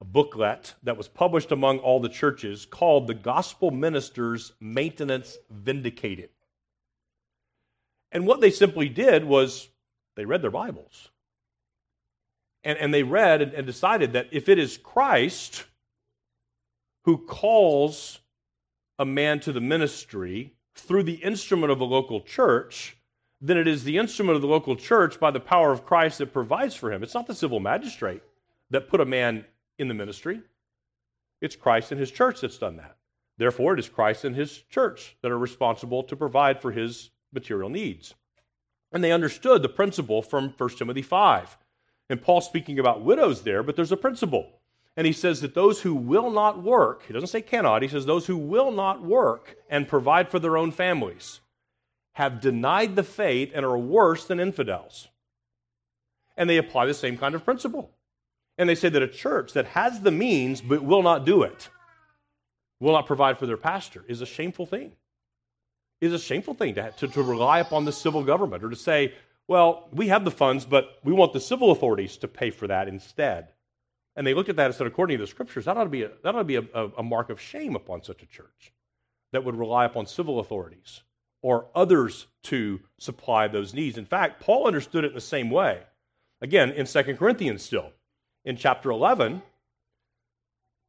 a booklet that was published among all the churches called The Gospel Ministers Maintenance Vindicated. And what they simply did was they read their Bibles. And, and they read and, and decided that if it is Christ who calls a man to the ministry through the instrument of a local church, then it is the instrument of the local church by the power of Christ that provides for him. It's not the civil magistrate that put a man in the ministry, it's Christ and his church that's done that. Therefore, it is Christ and his church that are responsible to provide for his material needs. And they understood the principle from 1 Timothy 5. And Paul's speaking about widows there, but there's a principle. And he says that those who will not work, he doesn't say cannot, he says those who will not work and provide for their own families have denied the faith and are worse than infidels. And they apply the same kind of principle. And they say that a church that has the means but will not do it, will not provide for their pastor, is a shameful thing. Is a shameful thing to, to, to rely upon the civil government or to say, well, we have the funds, but we want the civil authorities to pay for that instead. And they looked at that and said, according to the scriptures, that ought to be a, that ought to be a, a, mark of shame upon such a church that would rely upon civil authorities or others to supply those needs. In fact, Paul understood it in the same way. Again, in 2 Corinthians, still, in chapter 11,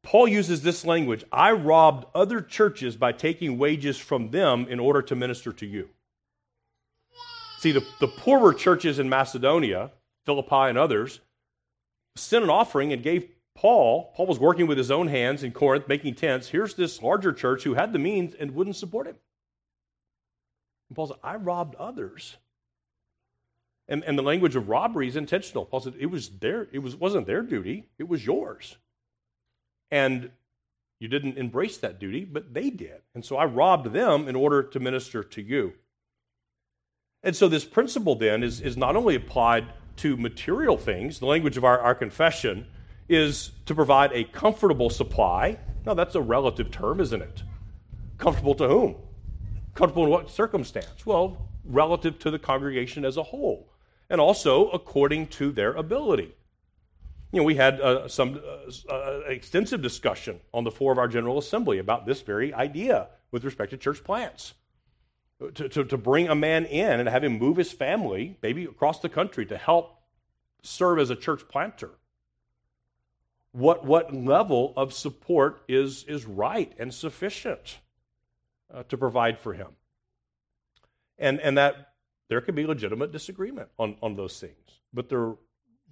Paul uses this language I robbed other churches by taking wages from them in order to minister to you. See, the, the poorer churches in Macedonia, Philippi and others, sent an offering and gave Paul. Paul was working with his own hands in Corinth, making tents. Here's this larger church who had the means and wouldn't support him. And Paul said, I robbed others. And, and the language of robbery is intentional. Paul said, it was their, it was, wasn't their duty, it was yours. And you didn't embrace that duty, but they did. And so I robbed them in order to minister to you. And so this principle then is, is not only applied to material things, the language of our, our confession is to provide a comfortable supply. Now, that's a relative term, isn't it? Comfortable to whom? Comfortable in what circumstance? Well, relative to the congregation as a whole. and also according to their ability. You know, we had uh, some uh, uh, extensive discussion on the floor of our General Assembly about this very idea with respect to church plants. To, to, to bring a man in and have him move his family, maybe across the country, to help serve as a church planter. What, what level of support is, is right and sufficient uh, to provide for him? And, and that there can be legitimate disagreement on, on those things. But there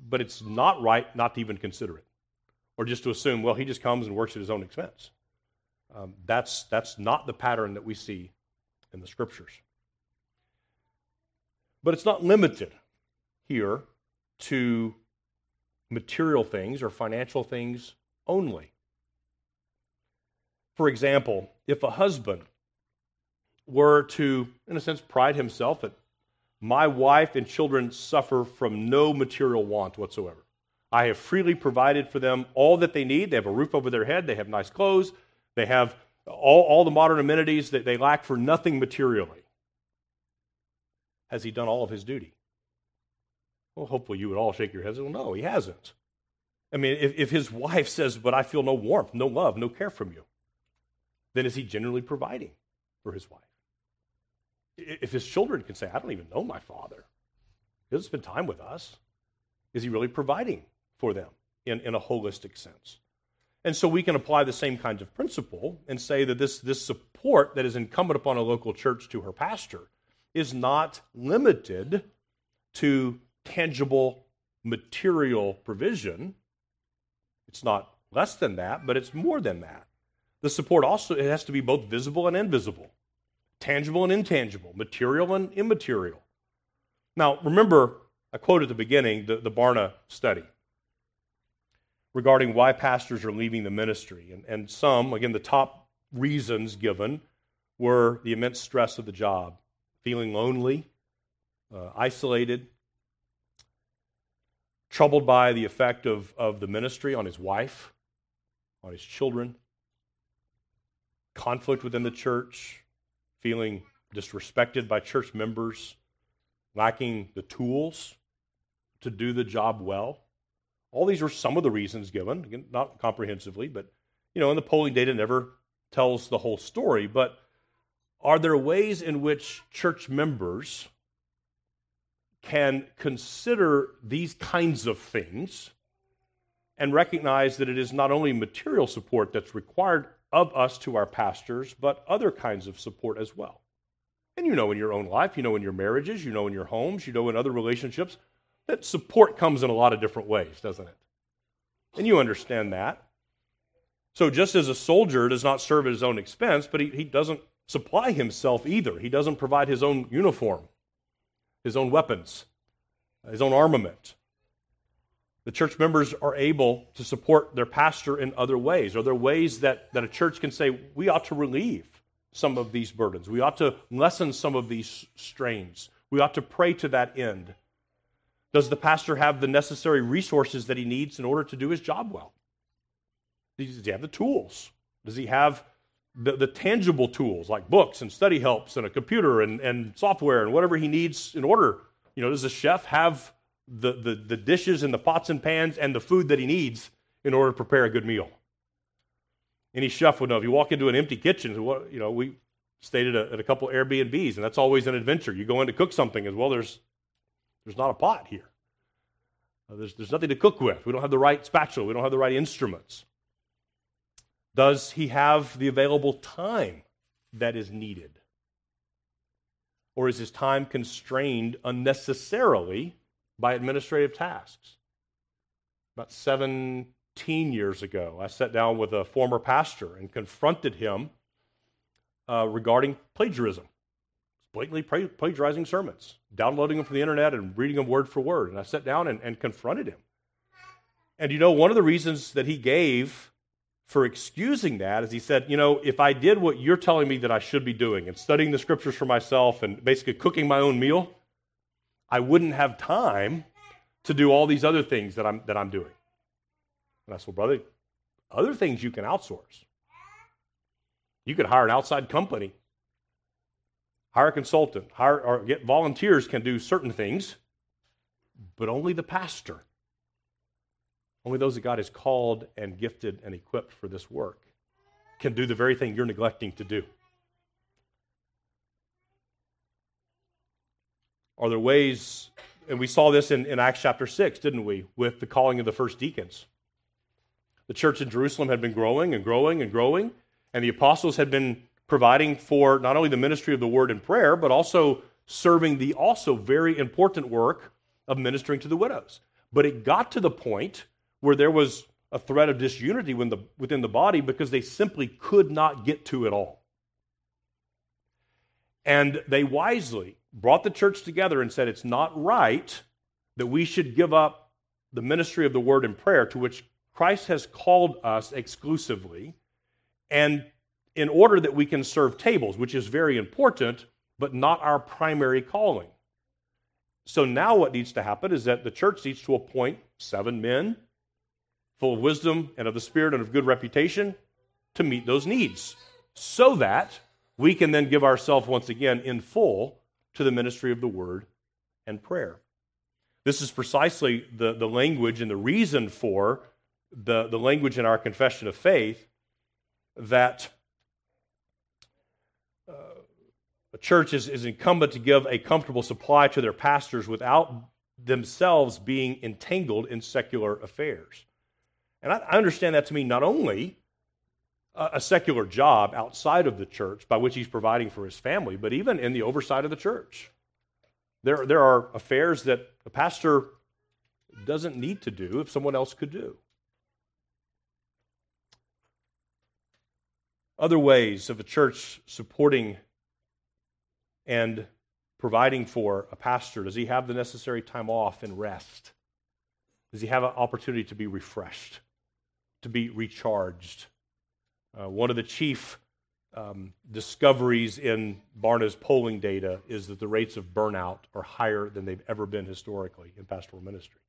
but it's not right not to even consider it or just to assume, well, he just comes and works at his own expense. Um, that's, that's not the pattern that we see in the scriptures. But it's not limited here to material things or financial things only. For example, if a husband were to, in a sense, pride himself that my wife and children suffer from no material want whatsoever. I have freely provided for them all that they need. They have a roof over their head, they have nice clothes, they have all, all the modern amenities that they lack for nothing materially. Has he done all of his duty? Well, hopefully you would all shake your heads. Well, no, he hasn't. I mean, if, if his wife says, But I feel no warmth, no love, no care from you, then is he generally providing for his wife? if his children can say, I don't even know my father, he doesn't spend time with us, is he really providing for them in, in a holistic sense? And so we can apply the same kinds of principle and say that this, this support that is incumbent upon a local church to her pastor is not limited to tangible material provision. It's not less than that, but it's more than that. The support also it has to be both visible and invisible tangible and intangible, material and immaterial. Now, remember, I quoted at the beginning the, the Barna study regarding why pastors are leaving the ministry. And, and some, again, the top reasons given were the immense stress of the job, feeling lonely, uh, isolated, troubled by the effect of, of the ministry on his wife, on his children, conflict within the church, feeling disrespected by church members, lacking the tools to do the job well. All these are some of the reasons given, again, not comprehensively, but you know, and the polling data never tells the whole story. But are there ways in which church members can consider these kinds of things and recognize that it is not only material support that's required of us to our pastors, but other kinds of support as well. And you know in your own life, you know in your marriages, you know in your homes, you know in other relationships, that support comes in a lot of different ways, doesn't it? And you understand that. So just as a soldier does not serve at his own expense, but he, he doesn't supply himself either. He doesn't provide his own uniform, his own weapons, his own armament. The church members are able to support their pastor in other ways. Are there ways that, that a church can say, we ought to relieve some of these burdens? We ought to lessen some of these strains. We ought to pray to that end. Does the pastor have the necessary resources that he needs in order to do his job well? Does he have the tools? Does he have the, the tangible tools like books and study helps and a computer and, and software and whatever he needs in order? You know, does the chef have the, the, the dishes and the pots and pans and the food that he needs in order to prepare a good meal. Any chef would know if you walk into an empty kitchen, you know, we stayed at a, at a couple Airbnbs, and that's always an adventure. You go in to cook something as well, there's, there's not a pot here. Uh, there's, there's nothing to cook with. We don't have the right spatula, we don't have the right instruments. Does he have the available time that is needed? Or is his time constrained unnecessarily by administrative tasks. About 17 years ago, I sat down with a former pastor and confronted him uh, regarding plagiarism. Blatantly plagiarizing sermons, downloading them from the internet and reading them word for word. And I sat down and, and confronted him. And you know, one of the reasons that he gave for excusing that is he said, you know, if I did what you're telling me that I should be doing and studying the scriptures for myself and basically cooking my own meal, I wouldn't have time to do all these other things that I'm, that I'm doing. And I said, well, brother, other things you can outsource. You could hire an outside company, hire a consultant, hire or get volunteers can do certain things. but only the pastor, only those that God has called and gifted and equipped for this work, can do the very thing you're neglecting to do. Are there ways, and we saw this in, in Acts chapter 6, didn't we, with the calling of the first deacons? The church in Jerusalem had been growing and growing and growing, and the apostles had been providing for not only the ministry of the word and prayer, but also serving the also very important work of ministering to the widows. But it got to the point where there was a threat of disunity within the, within the body because they simply could not get to it all. And they wisely brought the church together and said, It's not right that we should give up the ministry of the word and prayer to which Christ has called us exclusively, and in order that we can serve tables, which is very important, but not our primary calling. So now what needs to happen is that the church needs to appoint seven men full of wisdom and of the Spirit and of good reputation to meet those needs so that we can then give ourselves once again in full to the ministry of the word and prayer. This is precisely the, the language and the reason for the, the language in our confession of faith that uh, a church is, is incumbent to give a comfortable supply to their pastors without themselves being entangled in secular affairs. And I, I understand that to mean not only a, a secular job outside of the church by which he's providing for his family, but even in the oversight of the church. There, there are affairs that a pastor doesn't need to do if someone else could do. Other ways of a church supporting and providing for a pastor? Does he have the necessary time off and rest? Does he have an opportunity to be refreshed, to be recharged? Uh, one of the chief um, discoveries in Barna's polling data is that the rates of burnout are higher than they've ever been historically in pastoral ministry.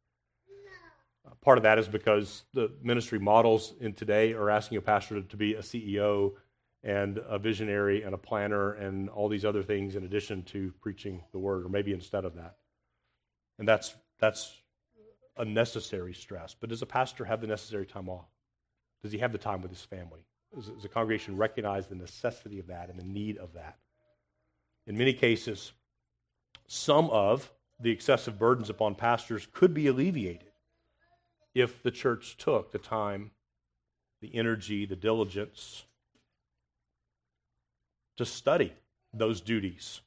Uh, part of that is because the ministry models in today are asking a pastor to be a CEO and a visionary and a planner and all these other things in addition to preaching the word, or maybe instead of that. And that's that's a necessary stress. But does a pastor have the necessary time off? Does he have the time with his family? Does, does the congregation recognize the necessity of that and the need of that? In many cases, some of the excessive burdens upon pastors could be alleviated if the church took the time, the energy, the diligence to study those duties,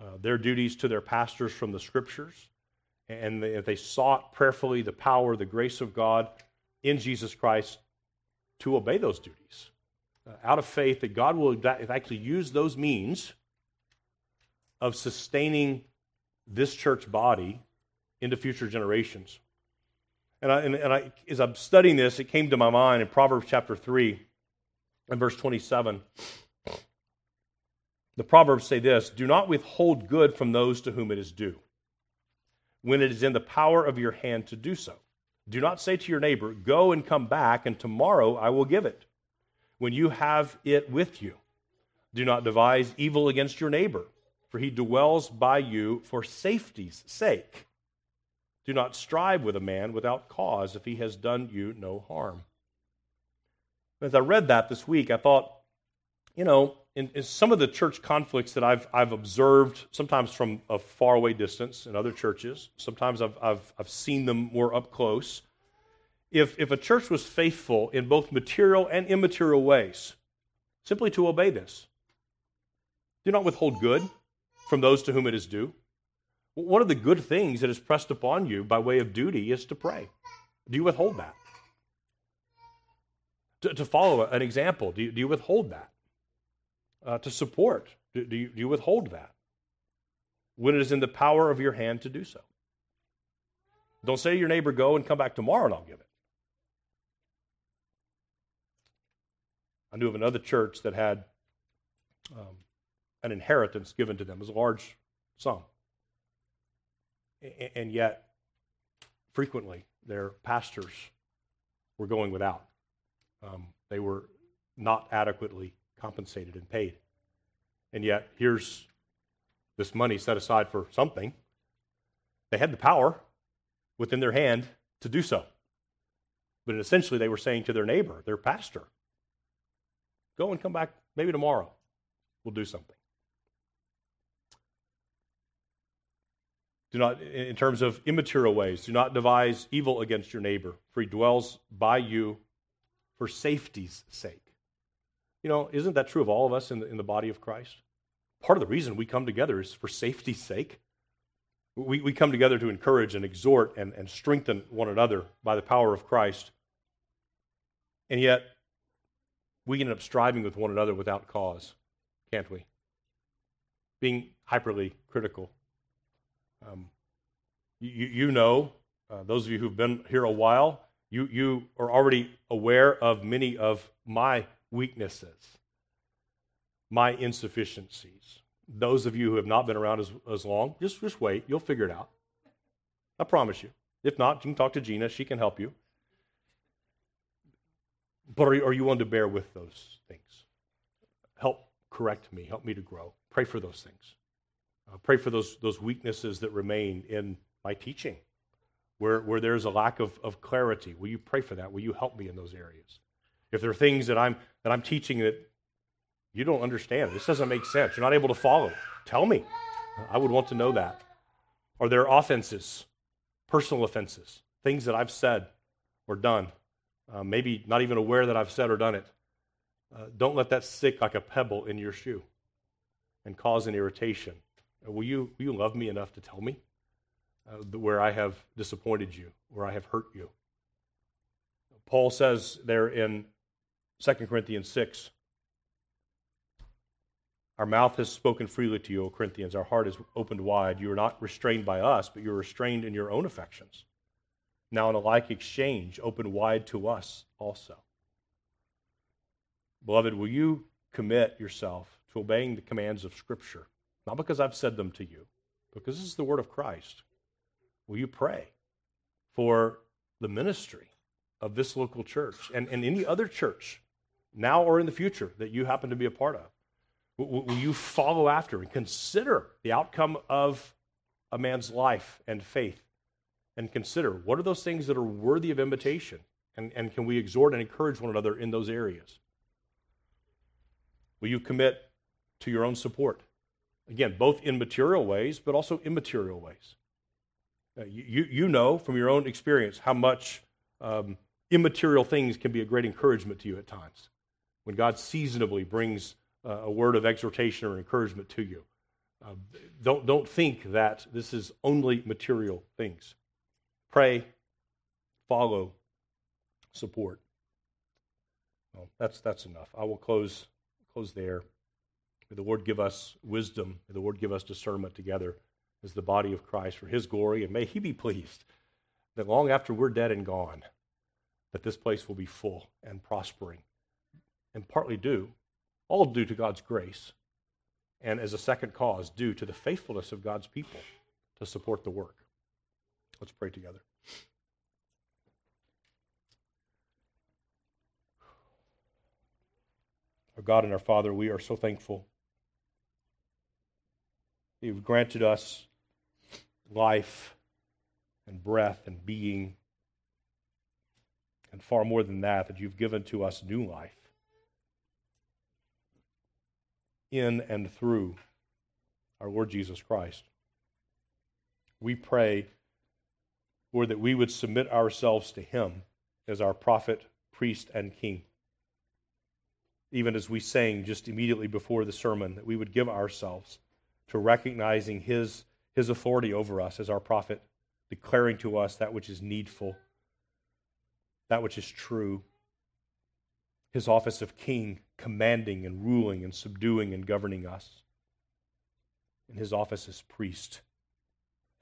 uh, their duties to their pastors from the scriptures, and they, they sought prayerfully the power, the grace of God in Jesus Christ to obey those duties uh, out of faith that God will actually use those means of sustaining this church body into future generations. And, I, and, and I, as I'm studying this, it came to my mind in Proverbs chapter 3 and verse 27. The Proverbs say this Do not withhold good from those to whom it is due, when it is in the power of your hand to do so. Do not say to your neighbor, Go and come back, and tomorrow I will give it, when you have it with you. Do not devise evil against your neighbor, for he dwells by you for safety's sake. Do not strive with a man without cause if he has done you no harm. As I read that this week, I thought, you know, in, in, some of the church conflicts that I've, I've observed, sometimes from a faraway distance in other churches, sometimes I've, I've, I've seen them more up close. If, if a church was faithful in both material and immaterial ways, simply to obey this, do not withhold good from those to whom it is due. One of the good things that is pressed upon you by way of duty is to pray. Do you withhold that? To, to follow an example, do you, do you withhold that? Uh, to support, do, do, you, do you withhold that? When it is in the power of your hand to do so. Don't say to your neighbor, go and come back tomorrow and I'll give it. I knew of another church that had um, an inheritance given to them. It was a large sum and yet frequently their pastors were going without. Um, they were not adequately compensated and paid. And yet, here's this money set aside for something. They had the power within their hand to do so. But essentially, they were saying to their neighbor, their pastor, go and come back maybe tomorrow. We'll do something. Do not, in terms of immaterial ways, do not devise evil against your neighbor, for he dwells by you for safety's sake. You know, isn't that true of all of us in the, in the body of Christ? Part of the reason we come together is for safety's sake. We, we come together to encourage and exhort and, and strengthen one another by the power of Christ. And yet, we end up striving with one another without cause, can't we? Being hyperly critical um, you, you know, uh, those of you who've been here a while, you, you are already aware of many of my weaknesses, my insufficiencies. Those of you who have not been around as, as long, just, just wait. You'll figure it out. I promise you. If not, you can talk to Gina. She can help you. But are you, are you willing to bear with those things? Help correct me. Help me to grow. Pray for those things. Uh, pray for those, those weaknesses that remain in my teaching, where, where there's a lack of, of clarity. Will you pray for that? Will you help me in those areas? If there are things that I'm, that I'm teaching that you don't understand, this doesn't make sense, you're not able to follow, tell me. I would want to know that. Are there offenses, personal offenses, things that I've said or done, uh, maybe not even aware that I've said or done it? Uh, don't let that stick like a pebble in your shoe and cause an irritation Will you, will you love me enough to tell me uh, where I have disappointed you, where I have hurt you? Paul says there in 2 Corinthians 6 Our mouth has spoken freely to you, O Corinthians. Our heart is opened wide. You are not restrained by us, but you are restrained in your own affections. Now, in a like exchange, open wide to us also. Beloved, will you commit yourself to obeying the commands of Scripture? Not because I've said them to you, because this is the word of Christ. Will you pray for the ministry of this local church and, and any other church, now or in the future, that you happen to be a part of? Will, you follow after and consider the outcome of a man's life and faith? And consider what are those things that are worthy of invitation? And, and can we exhort and encourage one another in those areas? Will you commit to your own support? Again, both in material ways, but also immaterial ways. Uh, you, you know from your own experience how much um, immaterial things can be a great encouragement to you at times. When God seasonably brings a word of exhortation or encouragement to you, uh, don't, don't think that this is only material things. Pray, follow, support. Well, that's, that's enough. I will close, close there. May the Lord give us wisdom. May the Lord give us discernment together as the body of Christ for his glory. And may he be pleased that long after we're dead and gone, that this place will be full and prospering. And partly due, all due to God's grace. And as a second cause, due to the faithfulness of God's people to support the work. Let's pray together. Our God and our Father, we are so thankful You've granted us life and breath and being. And far more than that, that you've given to us new life in and through our Lord Jesus Christ. We pray, Lord, that we would submit ourselves to Him as our prophet, priest, and king. Even as we sang just immediately before the sermon, that we would give ourselves to recognizing his, his authority over us as our prophet, declaring to us that which is needful, that which is true. His office of king, commanding and ruling and subduing and governing us. And his office as priest,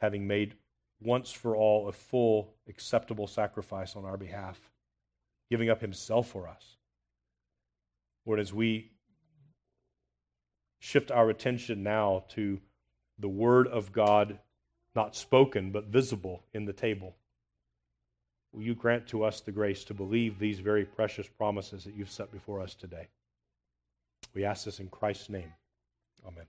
having made once for all a full, acceptable sacrifice on our behalf, giving up himself for us. Lord, as we shift our attention now to the Word of God, not spoken, but visible in the table. Will you grant to us the grace to believe these very precious promises that you've set before us today? We ask this in Christ's name. Amen.